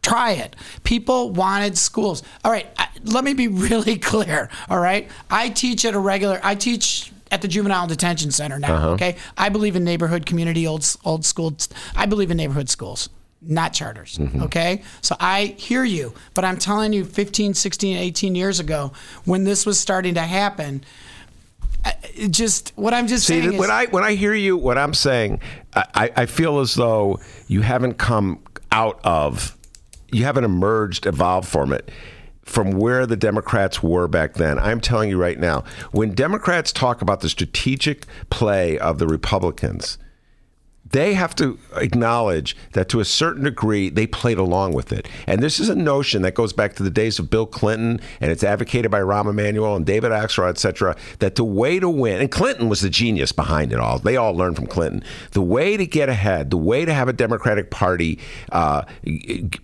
Speaker 3: try it. People wanted schools. All right. I, let me be really clear. All right. I teach at a regular. I teach. At the juvenile detention center now,
Speaker 2: Uh-huh.
Speaker 3: okay. I believe in neighborhood, community, old old school. I believe in neighborhood schools not charters.
Speaker 2: Mm-hmm.
Speaker 3: Okay. So I hear you, but I'm telling you 15, 16, 18 years ago when this was starting to happen, it just what I'm just
Speaker 2: See,
Speaker 3: saying
Speaker 2: when
Speaker 3: is
Speaker 2: I when I hear you, what I'm saying, I, I feel as though you haven't come out of, you haven't emerged, evolved from it, from where the Democrats were back then. I'm telling you right now, when Democrats talk about the strategic play of the Republicans, they have to acknowledge that to a certain degree they played along with it. And this is a notion that goes back to the days of Bill Clinton and it's advocated by Rahm Emanuel and David Axelrod, et cetera, that the way to win, and Clinton was the genius behind it all. They all learned from Clinton. The way to get ahead, the way to have a Democratic Party uh,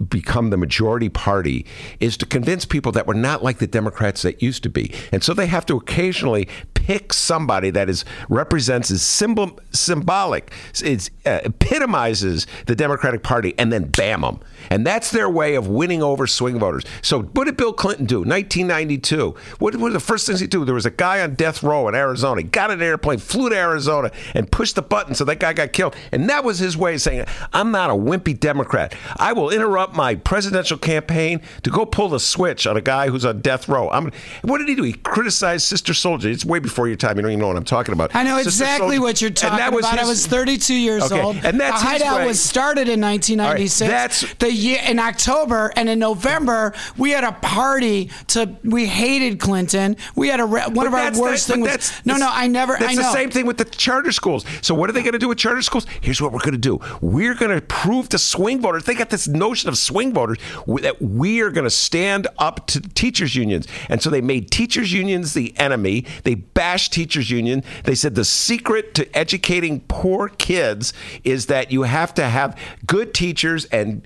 Speaker 2: become the majority party is to convince people that we're not like the Democrats that used to be. And so they have to occasionally pick somebody that is represents as symbol, symbolic, it's, epitomizes the Democratic Party, and then bam them. And that's their way of winning over swing voters. So what did Bill Clinton do? 1992. What were the first things he did? There was a guy on death row in Arizona. He got an airplane, flew to Arizona, and pushed the button so that guy got killed. And that was his way of saying, I'm not a wimpy Democrat. I will interrupt my presidential campaign to go pull the switch on a guy who's on death row. I'm, what did he do? He criticized Sister Souljah. It's way before your time. You don't even know what I'm talking about.
Speaker 3: I know Sister exactly Soldier. what you're talking about. His, I was 32 years okay. old. And that's the hideout was started in 1996. Right. That's the year in October and in November we had a party to. We hated Clinton. We had a one but of our worst things. Was, no, no, I never.
Speaker 2: That's
Speaker 3: I know.
Speaker 2: the same thing with the charter schools. So what are they going to do with charter schools? Here's what we're going to do. We're going to prove to swing voters. They got this notion of swing voters that we are going to stand up to teachers unions, and so they made teachers unions the enemy. They bashed teachers union. They said the secret to educating poor kids is that you have to have good teachers and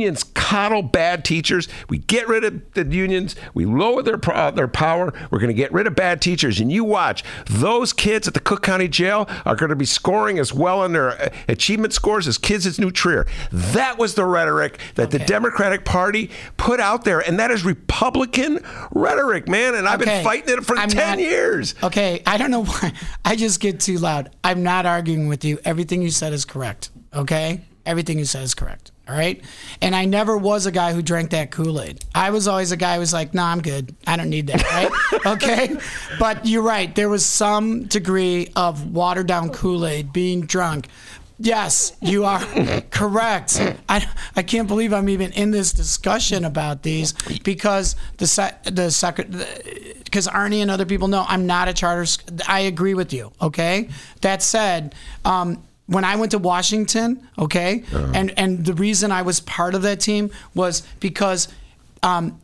Speaker 2: unions coddle bad teachers. We get rid of the unions. We lower their their power. We're going to get rid of bad teachers. And you watch those kids at the Cook County Jail are going to be scoring as well on their uh, achievement scores as kids at New Trier. That was the rhetoric that okay. the Democratic Party put out there, and that is Republican rhetoric, man. And I've okay. been fighting it for I'm ten not, years.
Speaker 3: Okay, I don't know why I just get too loud. I'm not arguing with you. Everything you said is correct. Okay, everything you said is correct. All right. And I never was a guy who drank that Kool Aid. I was always a guy who was like, nah, I'm good. I don't need that. Right. okay. But you're right. There was some degree of watered down Kool Aid being drunk. Yes, you are correct. I, I can't believe I'm even in this discussion about these because the sec, the second because Arnie and other people know I'm not a charter. I agree with you. Okay. That said, um, when I went to Washington, okay, uh-huh. and and the reason I was part of that team was because um,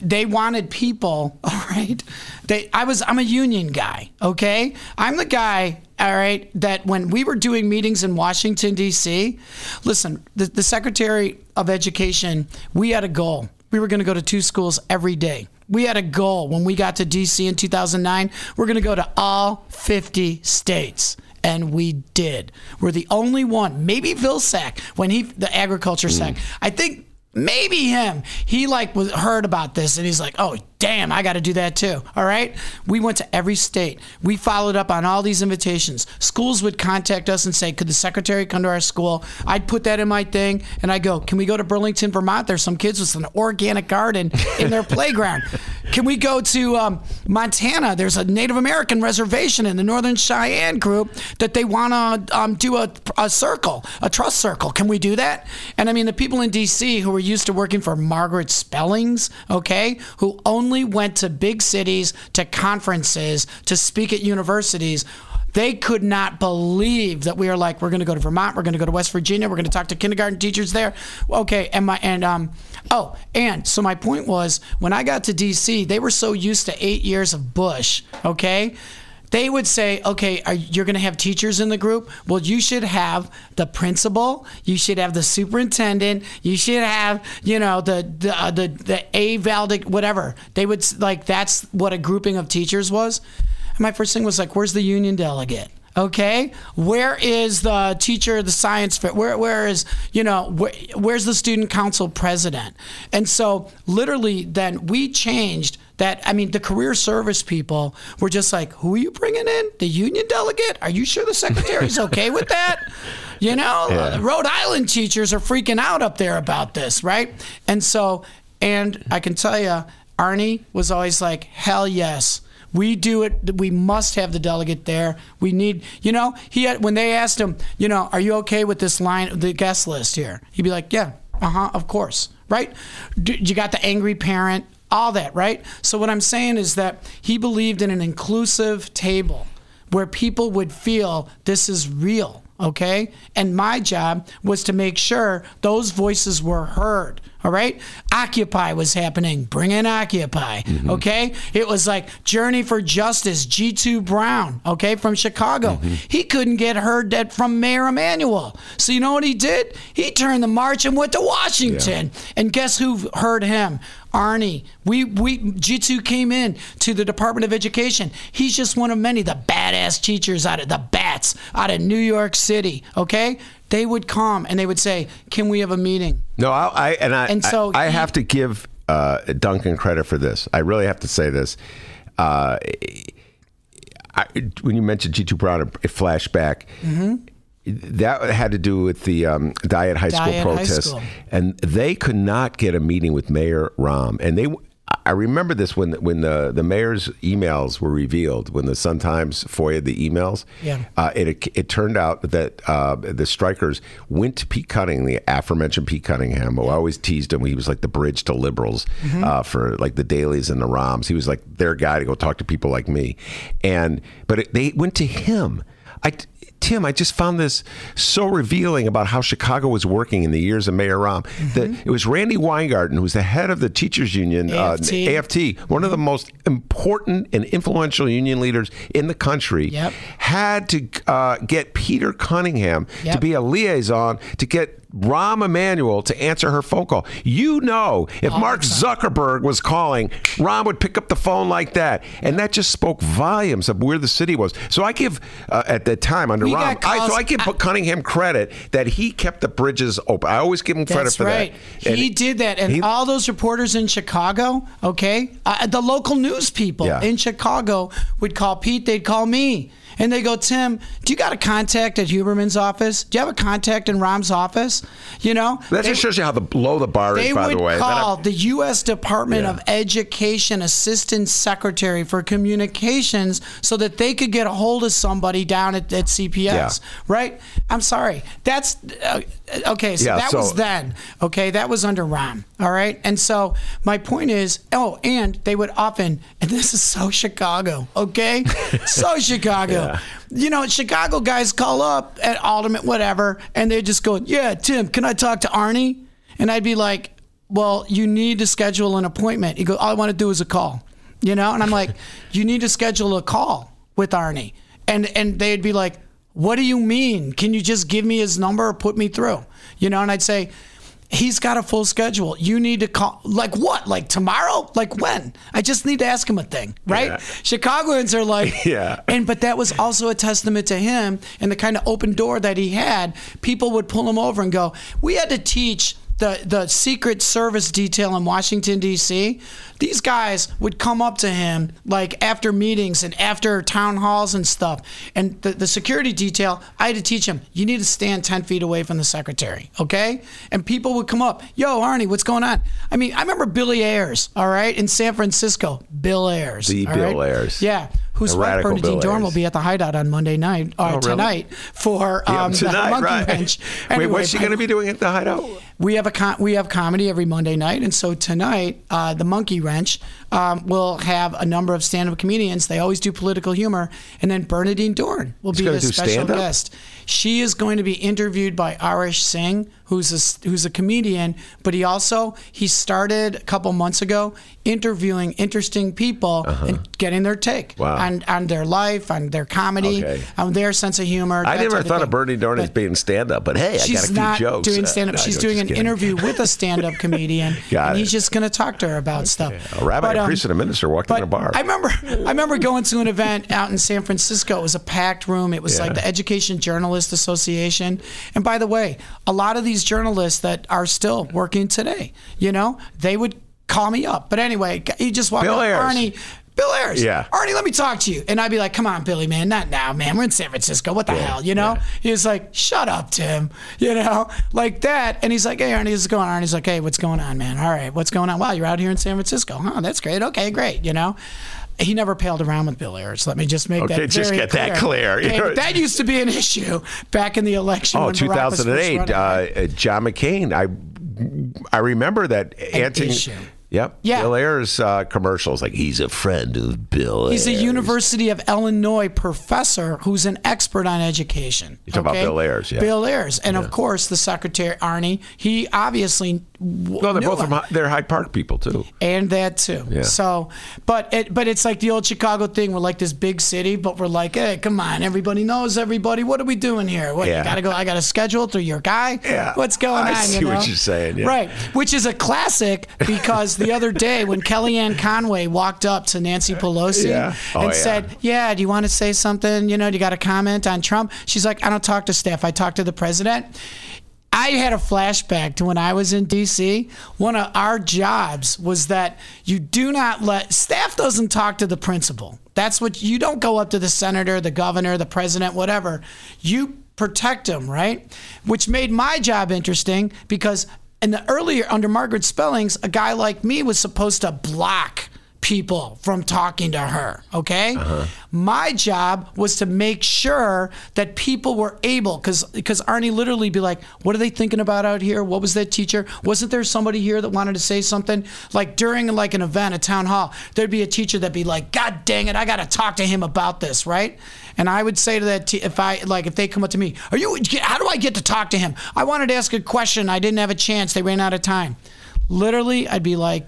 Speaker 3: they wanted people. All right, they I was I'm a union guy. Okay, I'm the guy. All right, that when we were doing meetings in Washington D.C., listen, the, the Secretary of Education, we had a goal. We were going to go to two schools every day. We had a goal when we got to DC in 2009. We're going to go to all 50 states and we did. We're the only one. Maybe Vilsack when he the agriculture mm. sec. I think maybe him. He like was heard about this and he's like, oh damn, I got to do that too. All right. We went to every state. We followed up on all these invitations. Schools would contact us and say, could the secretary come to our school? I'd put that in my thing and I go, can we go to Burlington, Vermont? There's some kids with an organic garden in their playground. Can we go to um, Montana? There's a Native American reservation in the Northern Cheyenne group that they want to um, do a, a circle, a trust circle. Can we do that? And I mean, the people in D.C. who were used to working for Margaret Spellings, okay, who only only went to big cities, to conferences, to speak at universities. They could not believe that we are like, we're going to go to Vermont, we're going to go to West Virginia, we're going to talk to kindergarten teachers there. Okay, and my and um, oh, and so my point was when I got to D.C., they were so used to eight years of Bush. Okay, they would say, okay, are, you're going to have teachers in the group. Well, you should have the principal, you should have the superintendent, you should have, you know, the the uh, the, the a valdic whatever. They would like that's what a grouping of teachers was. And my first thing was like, where's the union delegate? Okay where is the teacher the science fit where where is you know where, where's the student council president and so literally then we changed that I mean, the career service people were just like, "Who are you bringing in? The union delegate? Are you sure the secretary's okay with that?" You know, yeah. Rhode Island teachers are freaking out up there about this, right? And so, and I can tell you, Arnie was always like, "Hell yes." We do it. We must have the delegate there. We need, you know, he had, when they asked him, you know, are you okay with this line, the guest list here? He'd be like, yeah, uh huh, of course, right? You got the angry parent all that, right? So what I'm saying is that he believed in an inclusive table where people would feel this is real. okay? And my job was to make sure those voices were heard. All right. Occupy was happening. Bring in Occupy.
Speaker 2: Mm-hmm.
Speaker 3: Okay. It was like Journey for Justice, Jitu Brown, okay, from Chicago.
Speaker 2: Mm-hmm.
Speaker 3: He couldn't get heard that from Mayor Emanuel. So you know what he did? He turned the march and went to Washington. And guess who heard him? Arnie. We we Jitu came in to the Department of Education. He's just one of many, the badass teachers out of the bats out of New York City. Okay? They would come and they would say, Can we have a meeting?
Speaker 2: No, I, I and I
Speaker 3: And so
Speaker 2: I, I have to give uh, Duncan credit for this. I really have to say this. Uh, I, when you mentioned Jitu Brown, it flashed back. That had to do with the um, Dyett High School.
Speaker 3: High
Speaker 2: protests,
Speaker 3: School.
Speaker 2: and they could not get a meeting with Mayor Rahm. And they, I remember this when when the the mayor's emails were revealed, when the Sun Times foia the emails.
Speaker 3: Yeah.
Speaker 2: Uh, it it turned out that uh, the strikers went to Pete Cunningham, the aforementioned Pete Cunningham. who I always teased him. He was like the bridge to liberals
Speaker 3: Mm-hmm.
Speaker 2: uh, for like the Daleys and the Rahms. He was like their guy to go talk to people like me. And but it, they went to him. I. Tim, I just found this so revealing about how Chicago was working in the years of Mayor Rahm.
Speaker 3: Mm-hmm.
Speaker 2: That it was Randi Weingarten, who was the head of the teachers union,
Speaker 3: AFT.
Speaker 2: Uh, AFT, one of the most important and influential union leaders in the country,
Speaker 3: Yep.
Speaker 2: had to uh, get Peter Cunningham to be a liaison to get Rahm Emanuel to answer her phone call. You know, if Mark Zuckerberg was calling, Rahm would pick up the phone like that, and that just spoke volumes of where the city was. So I give uh, at the time under
Speaker 3: We
Speaker 2: Rahm, I, so I give
Speaker 3: I-
Speaker 2: Cunningham credit that he kept the bridges open. I always give him credit for
Speaker 3: right.
Speaker 2: that. And
Speaker 3: he did that, and
Speaker 2: he-
Speaker 3: all those reporters in Chicago, okay, uh, the local news people
Speaker 2: Yeah.
Speaker 3: in Chicago would call Pete. They'd call me, and they go, "Tim, do you got a contact at Huberman's office? Do you have a contact in Rahm's office? You know,
Speaker 2: That just shows you how the low the bar is, by the way.
Speaker 3: Call the U.S. Department
Speaker 2: Yeah.
Speaker 3: of Education Assistant Secretary for Communications so that they could get a hold of somebody down at, at CPS,
Speaker 2: Yeah.
Speaker 3: right? I'm sorry. That's uh, okay. So
Speaker 2: Yeah,
Speaker 3: that
Speaker 2: so-
Speaker 3: was then. Okay, that was under Rahm. All right, and so my point is, oh, and they would often, and this is so Chicago. Okay, so Chicago. You know, Chicago guys call up at Alderman, whatever, and they just go, "Yeah, Tim, can I talk to Arnie?" And I'd be like, "Well, you need to schedule an appointment." He goes, "All I want to do is a call," you know, and I'm like, "You need to schedule a call with Arnie," and and they'd be like, "What do you mean? Can you just give me his number or put me through?" You know, and I'd say. He's got a full schedule. You need to call, like what? Like tomorrow? Like when? I just need to ask him a thing, right?
Speaker 2: Yeah.
Speaker 3: Chicagoans are like,
Speaker 2: Yeah.
Speaker 3: And but that was also a testament to him and the kind of open door that he had. People would pull him over and go, "We had to teach." The, the Secret Service detail in Washington, D.C., these guys would come up to him like after meetings and after town halls and stuff. And the, the security detail, I had to teach him, you need to stand 10 feet away from the secretary, okay? And people would come up, yo, Arnie, what's going on? I mean, I remember Billy Ayers, all right, in San Francisco. Bill Ayers.
Speaker 2: The Bill
Speaker 3: right?
Speaker 2: Ayers.
Speaker 3: Yeah. Whose wife, Bernardine
Speaker 2: Bill
Speaker 3: Dohrn, will be at the hideout on Monday night, or
Speaker 2: Oh, really?
Speaker 3: tonight, for
Speaker 2: Yeah,
Speaker 3: um,
Speaker 2: tonight,
Speaker 3: the Monkey
Speaker 2: right.
Speaker 3: Bench.
Speaker 2: Wait, what's she going to be doing at the hideout?
Speaker 3: we have a com- we have comedy every Monday night, and so tonight, uh, the Monkey Wrench um, will have a number of stand-up comedians. They always do political humor, and then Bernardine Dohrn will be the special
Speaker 2: stand-up?
Speaker 3: guest. She is going to be interviewed by Arish Singh, who's a, who's a comedian, but he also he started a couple months ago interviewing interesting people and getting their take
Speaker 2: Uh-huh. Wow.
Speaker 3: on on their life, on their comedy,
Speaker 2: Okay.
Speaker 3: on their sense of humor.
Speaker 2: I never thought
Speaker 3: thing.
Speaker 2: of Bernie Dohrn as being stand up, but hey, I got a
Speaker 3: She's
Speaker 2: few
Speaker 3: not
Speaker 2: jokes.
Speaker 3: doing
Speaker 2: Uh,
Speaker 3: stand up.
Speaker 2: no,
Speaker 3: She's doing an
Speaker 2: kidding.
Speaker 3: interview with a stand up comedian.
Speaker 2: Got
Speaker 3: and
Speaker 2: it.
Speaker 3: he's just going to talk to her about stuff.
Speaker 2: A rabbi,
Speaker 3: But,
Speaker 2: a
Speaker 3: um,
Speaker 2: priest, and a minister walked in a bar.
Speaker 3: I remember, I remember going to an event out in San Francisco. It was a packed room. It was like the Education Journalist Association. And by the way, a lot of these journalists that are still working today, you know, they would call me up. But anyway, you just walk
Speaker 2: Bill
Speaker 3: up,
Speaker 2: Ayers.
Speaker 3: Arnie. Bill Ayers.
Speaker 2: Yeah.
Speaker 3: Arnie, let me talk to you. And I'd be like, come on, Billy, man, not now, man. We're in San Francisco. What the hell, you know? He was like, shut up, Tim. You know, like that. And he's like, hey, Arnie, what's going on? He's like, hey, what's going on, man? All right, what's going on? Wow, you're out here in San Francisco. Huh, that's great. Okay, great. You know? He never paled around with Bill Ayers. Let me just make
Speaker 2: Okay,
Speaker 3: that
Speaker 2: just
Speaker 3: very
Speaker 2: get that clear.
Speaker 3: Okay,
Speaker 2: You know-
Speaker 3: but that used to be an issue back in the election.
Speaker 2: Oh,
Speaker 3: when Barack was first
Speaker 2: 2008, uh, John McCain. I I remember that answering.
Speaker 3: issue.
Speaker 2: Yep.
Speaker 3: Yeah.
Speaker 2: Bill Ayers uh, commercials like he's a friend of Bill.
Speaker 3: He's a University of Illinois professor who's an expert on education.
Speaker 2: You're talking about Bill Ayers, yeah.
Speaker 3: Bill Ayers, and of course the secretary Arnie. He obviously w-
Speaker 2: No, they're both
Speaker 3: him.
Speaker 2: from they're Hyde Park people too.
Speaker 3: and that too.
Speaker 2: Yeah.
Speaker 3: So, but it, but it's like the old Chicago thing. We're like this big city, but we're like, hey, come on, everybody knows everybody. What are we doing here? What
Speaker 2: Yeah.
Speaker 3: you gotta go? I got to schedule through your guy.
Speaker 2: Yeah.
Speaker 3: What's going
Speaker 2: I
Speaker 3: on?
Speaker 2: see
Speaker 3: you
Speaker 2: what you're saying, yeah.
Speaker 3: Right. Which is a classic because the other day when Kellyanne Conway walked up to Nancy Pelosi
Speaker 2: Yeah. Oh,
Speaker 3: and
Speaker 2: yeah.
Speaker 3: said, "Yeah, do you want to say something? You know, do you got a comment on Trump?" She's like, "I don't talk to staff. I talk to the president." I had a flashback to when I was in DC. One of our jobs was that you do not let staff doesn't talk to the principal. That's what you don't go up to the senator, the governor, the president, whatever. You protect them, right? Which made my job interesting because in the earlier under Margaret Spellings, a guy like me was supposed to block people from talking to her. Okay, uh-huh. my job was to make sure that people were able, because because Arnie literally be like, "What are they thinking about out here? What was that teacher? Wasn't there somebody here that wanted to say something?" Like during like an event, a town hall, there'd be a teacher that'd be like, "God dang it, I got to talk to him about this," right? And I would say to that te- if I like if they come up to me, "Are you? How do I get to talk to him? I wanted to ask a question, I didn't have a chance. They ran out of time." Literally, I'd be like,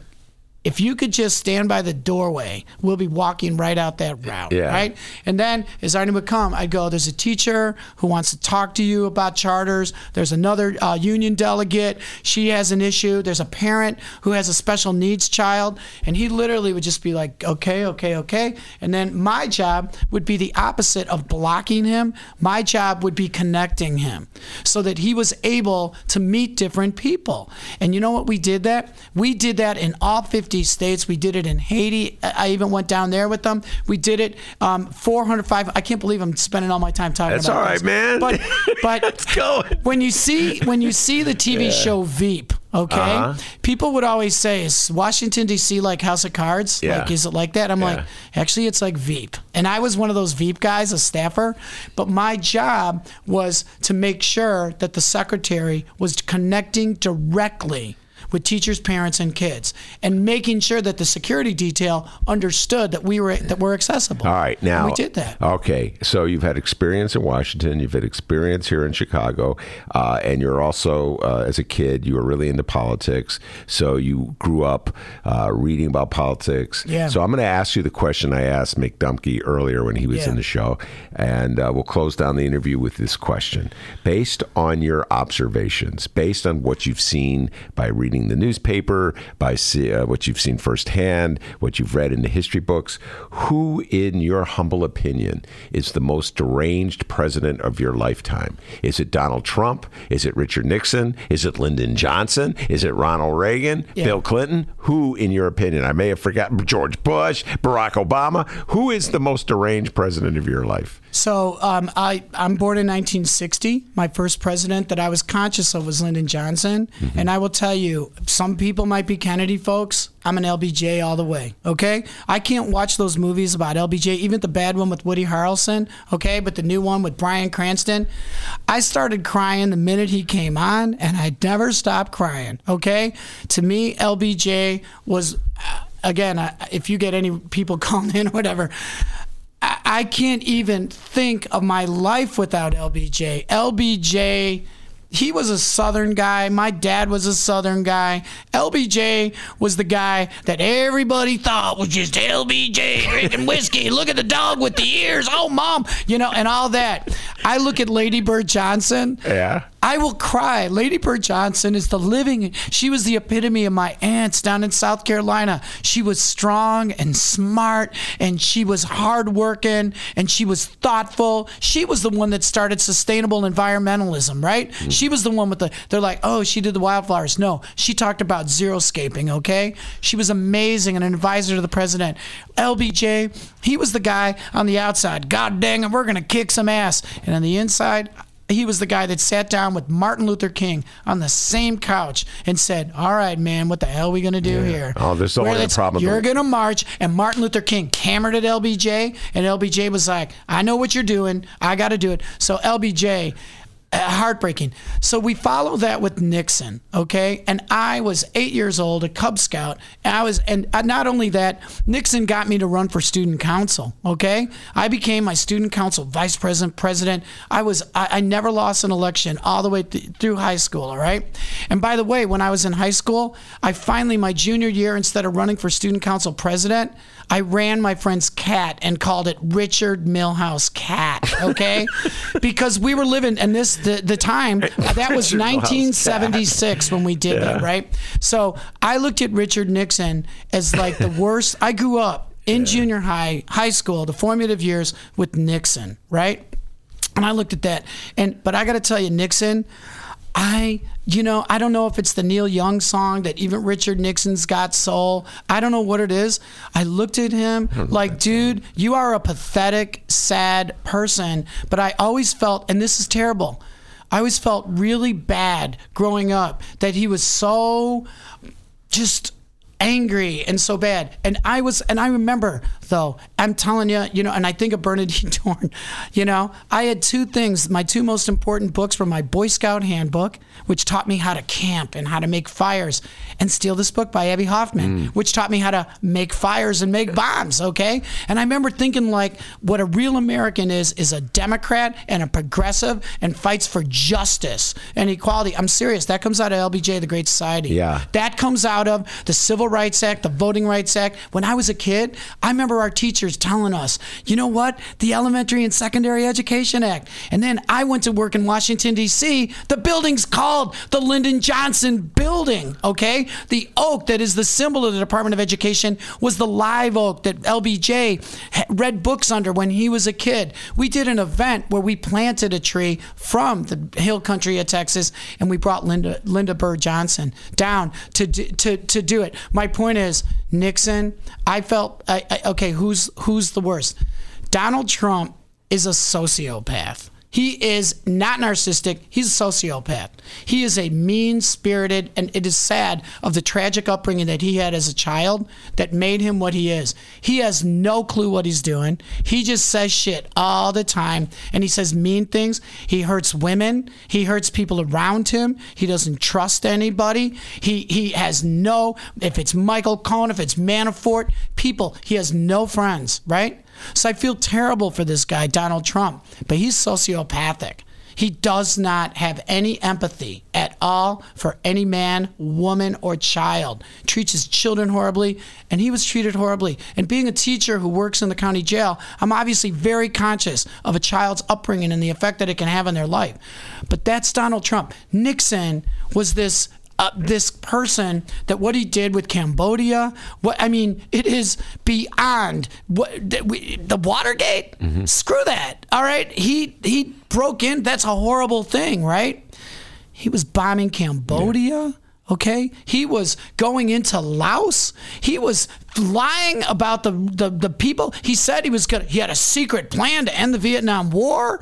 Speaker 3: if you could just stand by the doorway, we'll be walking right out that route,
Speaker 2: Yeah.
Speaker 3: right? And then as Arnie would come, I'd go, there's a teacher who wants to talk to you about charters. There's another uh, union delegate. She has an issue. There's a parent who has a special needs child. And he literally would just be like, okay, okay, okay. And then my job would be the opposite of blocking him. My job would be connecting him so that he was able to meet different people. And you know what we did that? We did that in all 50 states. We did it in Haiti. I even went down there with them. We did it um, 405. I can't believe I'm spending all my time talking
Speaker 2: That's
Speaker 3: about
Speaker 2: all right,
Speaker 3: this.
Speaker 2: man.
Speaker 3: But but
Speaker 2: Let's go.
Speaker 3: when you see when you see the TV show Veep, okay,
Speaker 2: Uh-huh.
Speaker 3: people would always say, "Is Washington D.C. like House of Cards?
Speaker 2: Yeah.
Speaker 3: Like, is it like that?" I'm
Speaker 2: Yeah.
Speaker 3: like, actually, it's like Veep. And I was one of those Veep guys, a staffer. But my job was to make sure that the secretary was connecting directly with teachers, parents, and kids, and making sure that the security detail understood that we were that we're accessible.
Speaker 2: All right, now
Speaker 3: And we did that.
Speaker 2: Okay, so you've had experience in Washington, you've had experience here in Chicago, uh, and you're also, uh, as a kid, you were really into politics. So you grew up uh, reading about politics.
Speaker 3: Yeah.
Speaker 2: So I'm going to ask you the question I asked Mick Dumke earlier when he was
Speaker 3: Yeah.
Speaker 2: in the show, and uh, we'll close down the interview with this question: based on your observations, based on what you've seen by reading the newspaper, by see, uh, what you've seen firsthand, what you've read in the history books, who, in your humble opinion, is the most deranged president of your lifetime? Is it Donald Trump? Is it Richard Nixon? Is it Lyndon Johnson? Is it Ronald Reagan?
Speaker 3: Yeah.
Speaker 2: Bill Clinton? Who, in your opinion, I may have forgotten George Bush, Barack Obama, who is the most deranged president of your life?
Speaker 3: So um, I I'm born in 1960. My first president that I was conscious of was Lyndon Johnson,
Speaker 2: Mm-hmm.
Speaker 3: and I will tell you, some people might be Kennedy folks. I'm an LBJ all the way. Okay, I can't watch those movies about LBJ, even the bad one with Woody Harrelson. Okay, but the new one with Bryan Cranston, I started crying the minute he came on, and I never stopped crying. Okay, to me, LBJ was. uh, Again, if you get any people calling in or whatever, I can't even think of my life without LBJ. LBJ, he was a Southern guy. My dad was a Southern guy. LBJ was the guy that everybody thought was just LBJ drinking whiskey. Look at the dog with the ears. Oh, mom, you know, and all that. I look at Lady Bird Johnson.
Speaker 2: Yeah.
Speaker 3: I will cry. Lady Bird Johnson is the living. She was the epitome of my aunts down in South Carolina. She was strong and smart, and she was hardworking, and she was thoughtful. She was the one that started sustainable environmentalism, right? Mm-hmm. She was the one with the. They're like, oh, she did the wildflowers. No, she talked about zero scaping. Okay, she was amazing and an advisor to the president. LBJ, he was the guy on the outside. God dang it, we're gonna kick some ass, and on the inside he was the guy that sat down with Martin Luther King on the same couch and said, "All right, man, what the hell are we gonna do here?
Speaker 2: Oh, there's
Speaker 3: Where
Speaker 2: a problem
Speaker 3: You're gonna march." And Martin Luther King hammered at LBJ, and LBJ was like, "I know what you're doing. I got to do it." So LBJ. Uh, heartbreaking. So we follow that with Nixon, okay? And I was eight years old, a Cub Scout, and I was, and uh, not only that, Nixon got me to run for student council, okay? I became my student council vice president, president. I was, I, I never lost an election all the way th- through high school, all right? And by the way, when I was in high school, I finally, my junior year, instead of running for student council president, I ran my friend's cat and called it Richard Milhous Cat, okay? because we were living, and this, the, the time, that was
Speaker 2: Richard
Speaker 3: 1976 when we did that, right? So I looked at Richard Nixon as like the worst. I grew up in junior high, high school, the formative years with Nixon, right? And I looked at that, and but I got to tell you, Nixon, I, you know, I don't know if it's the Neil Young song that even Richard Nixon's got soul. I don't know what it is. I looked at him like, dude, you are a pathetic, sad person. But I always felt, and this is terrible, I always felt really bad growing up that he was so just angry and so bad. And I was, and I remember though, I'm telling you, you know, and I think of Bernardine Dohrn, you know, I had two things. My two most important books were my Boy Scout handbook, which taught me how to camp and how to make fires, and Steal This Book by Abbie Hoffman, mm. which taught me how to make fires and make bombs, okay? And I remember thinking like what a real American is is a Democrat and a progressive and fights for justice and equality. I'm serious. That comes out of LBJ, the Great Society.
Speaker 2: Yeah.
Speaker 3: That comes out of the Civil Rights Act, the Voting Rights Act. When I was a kid, I remember our teachers telling us, you know what? The Elementary and Secondary Education Act. And then I went to work in Washington, D.C. The building's called the Lyndon Johnson Building, okay? The oak that is the symbol of the Department of Education was the live oak that LBJ read books under when he was a kid. We did an event where we planted a tree from the hill country of Texas and we brought Lynda Lynda Bird Johnson down to to to do it. My point is Nixon. I felt I, I, okay. Who's who's the worst? Donald Trump is a sociopath. He is not narcissistic. He's a sociopath. He is a mean spirited, and it is sad of the tragic upbringing that he had as a child that made him what he is. He has no clue what he's doing. He just says shit all the time, and he says mean things. He hurts women. He hurts people around him. He doesn't trust anybody. He he has no. If it's Michael Cohen, if it's Manafort, people, he has no friends. Right. So I feel terrible for this guy, Donald Trump, but he's sociopathic. He does not have any empathy at all for any man, woman, or child. Treats his children horribly, and he was treated horribly. And being a teacher who works in the county jail, I'm obviously very conscious of a child's upbringing and the effect that it can have on their life. But that's Donald Trump. Nixon was this uh, this person that what he did with Cambodia, what I mean, it is beyond what the, we, the Watergate. Screw that. All right, he he broke in. That's a horrible thing, right? He was bombing Cambodia. Okay, he was going into Laos. He was lying about the, the the people. He said he was gonna. He had a secret plan to end the Vietnam War.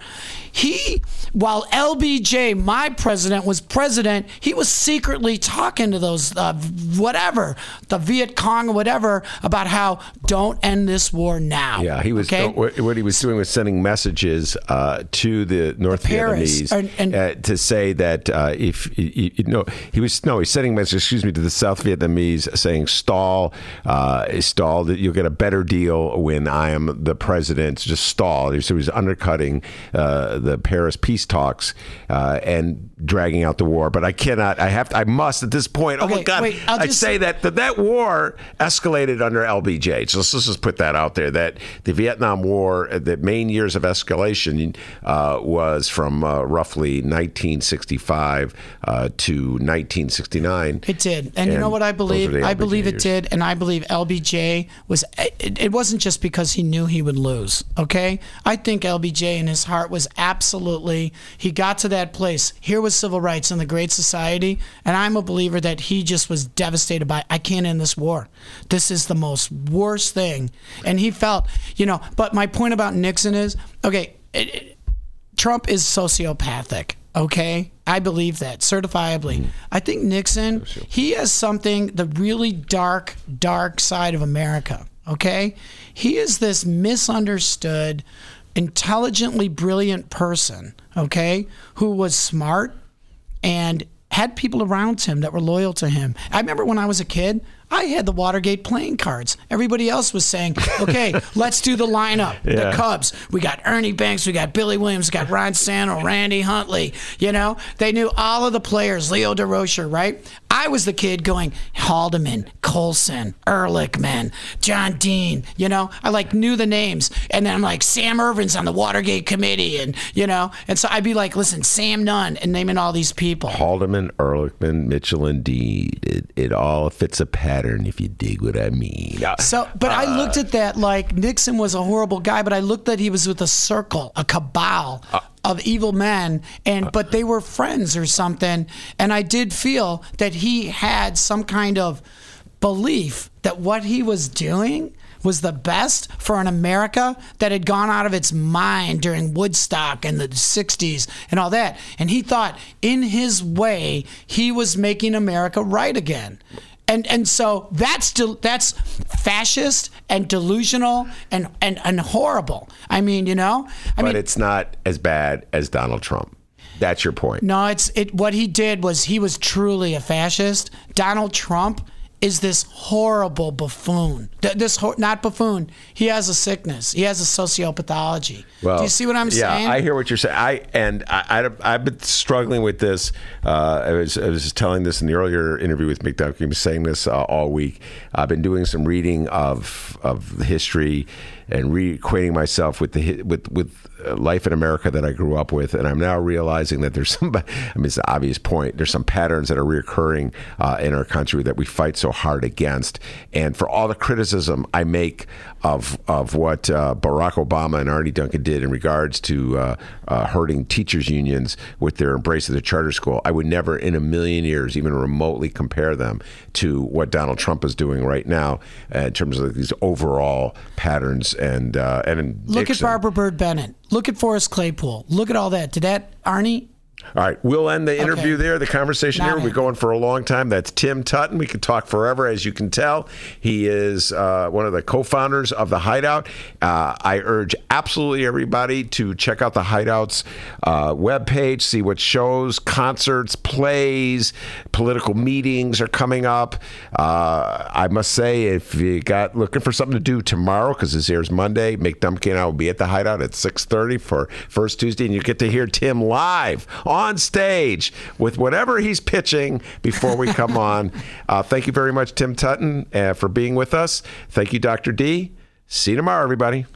Speaker 3: He, while LBJ, my president, was president, he was secretly talking to those uh, whatever the Viet Cong or whatever about how don't end this war now.
Speaker 2: Yeah, he was.
Speaker 3: Okay?
Speaker 2: What, he was doing was sending messages uh, to the North
Speaker 3: Paris,
Speaker 2: Vietnamese
Speaker 3: and- and-
Speaker 2: uh, to say that uh, if you, you know he was no, he's sending messages. Excuse me to the South Vietnamese saying stall, uh, stall. That you'll get a better deal when I am the president. Just stall. So he was undercutting uh, the Paris peace talks uh, and dragging out the war. But I cannot. I have. To, I must at this point. oh my God!
Speaker 3: wait, I'll
Speaker 2: I
Speaker 3: just-
Speaker 2: say that, that that war escalated under LBJ. So let's, let's just put that out there. That the Vietnam War, uh, the main years of escalation uh, was from uh, roughly 1965 uh, to 1969.
Speaker 3: It did, and, you know what I believe? I believe it
Speaker 2: years.
Speaker 3: did, and I believe LBJ was. It, it wasn't just because he knew he would lose. Okay, I think LBJ in his heart was absolutely. Absolutely he got to that place. Here was civil rights in the Great Society, and I'm a believer that he just was devastated by. I can't end this war. This is the most worst thing, and he felt, you know. But my point about Nixon is, okay. It, it, Trump is sociopathic. Okay, I believe that certifiably. Mm-hmm. I think Nixon, he has something the really dark, dark side of America. Okay, he is this misunderstood intelligently brilliant person, okay, who was smart and had people around him that were loyal to him. I remember when I was a kid, I had the Watergate playing cards. Everybody else was saying, okay, let's do the lineup.
Speaker 2: Yeah.
Speaker 3: The Cubs. We got Ernie Banks, we got Billy Williams, we got Ron Santo, Randy Hundley. You know, they knew all of the players, Leo Durocher, right? I was the kid going, Haldeman, Colson, Ehrlichman, John Dean. You know, I like knew the names. And then I'm like, Sam Ervin's on the Watergate committee. And, you know, and so I'd be like, listen, Sam Nunn, and naming all these people.
Speaker 2: Haldeman, Ehrlichman, Mitchell, and Dean. It, it all fits a pattern, if you dig what I mean.
Speaker 3: So, but I uh, looked at that like Nixon was a horrible guy, but I looked at he was with a circle, a cabal uh. of evil men, and uh. but they were friends or something. And I did feel that he had some kind of belief that what he was doing was the best for an America that had gone out of its mind during Woodstock and the 60s and all that. And he thought in his way he was making America right again. And and so that's del- that's fascist and delusional and, and, and horrible. I mean, you know? I
Speaker 2: but
Speaker 3: mean
Speaker 2: it's not as bad as Donald Trump. That's your point.
Speaker 3: no, it's it. What he did was he was truly a fascist. Donald Trump is this horrible buffoon. Th- This hor- not buffoon. He has a sickness. He has a sociopathology. Do you see what I'm
Speaker 2: yeah,
Speaker 3: saying?
Speaker 2: I hear what you're saying. I and I, I have been struggling with this. Uh, I was I was telling this in the earlier interview with. He was saying this uh, all week. I've been doing some reading of of the history and reacquainting myself with the with with uh, life in America that I grew up with, and I'm now realizing that there's some. I mean, it's an obvious point. There's some patterns that are reoccurring uh, in our country that we fight so hard against. And for all the criticism I make of of what uh, Barack Obama and Arne Duncan did in regards to uh, uh, hurting teachers unions with their embrace of the charter school, I would never in a million years even remotely compare them to what Donald Trump is doing right now uh, in terms of these overall patterns and uh, and
Speaker 3: Look
Speaker 2: Nixon.
Speaker 3: at Barbara Byrd-Bennett. Look at Forrest Claypool. Look at all that. Did that Arnie?
Speaker 2: All right, we'll end the interview
Speaker 3: Okay.
Speaker 2: there, the conversation
Speaker 3: Not
Speaker 2: here.
Speaker 3: It.
Speaker 2: going for a long time. That's Tim Tuten. We could talk forever, as you can tell. He is uh, one of the co founders of The Hideout. Uh, I urge absolutely everybody to check out The Hideout's uh, webpage, see what shows, concerts, plays, political meetings are coming up. Uh, I must say, if you got looking for something to do tomorrow, because this airs Monday, Mick Dumke and I will be at The Hideout at 6.30 for First Tuesday, and you get to hear Tim live on stage with whatever he's pitching before we come on. Uh, thank you very much, Tim Tuten, uh, for being with us. Thank you, Dr. D. See you tomorrow, everybody.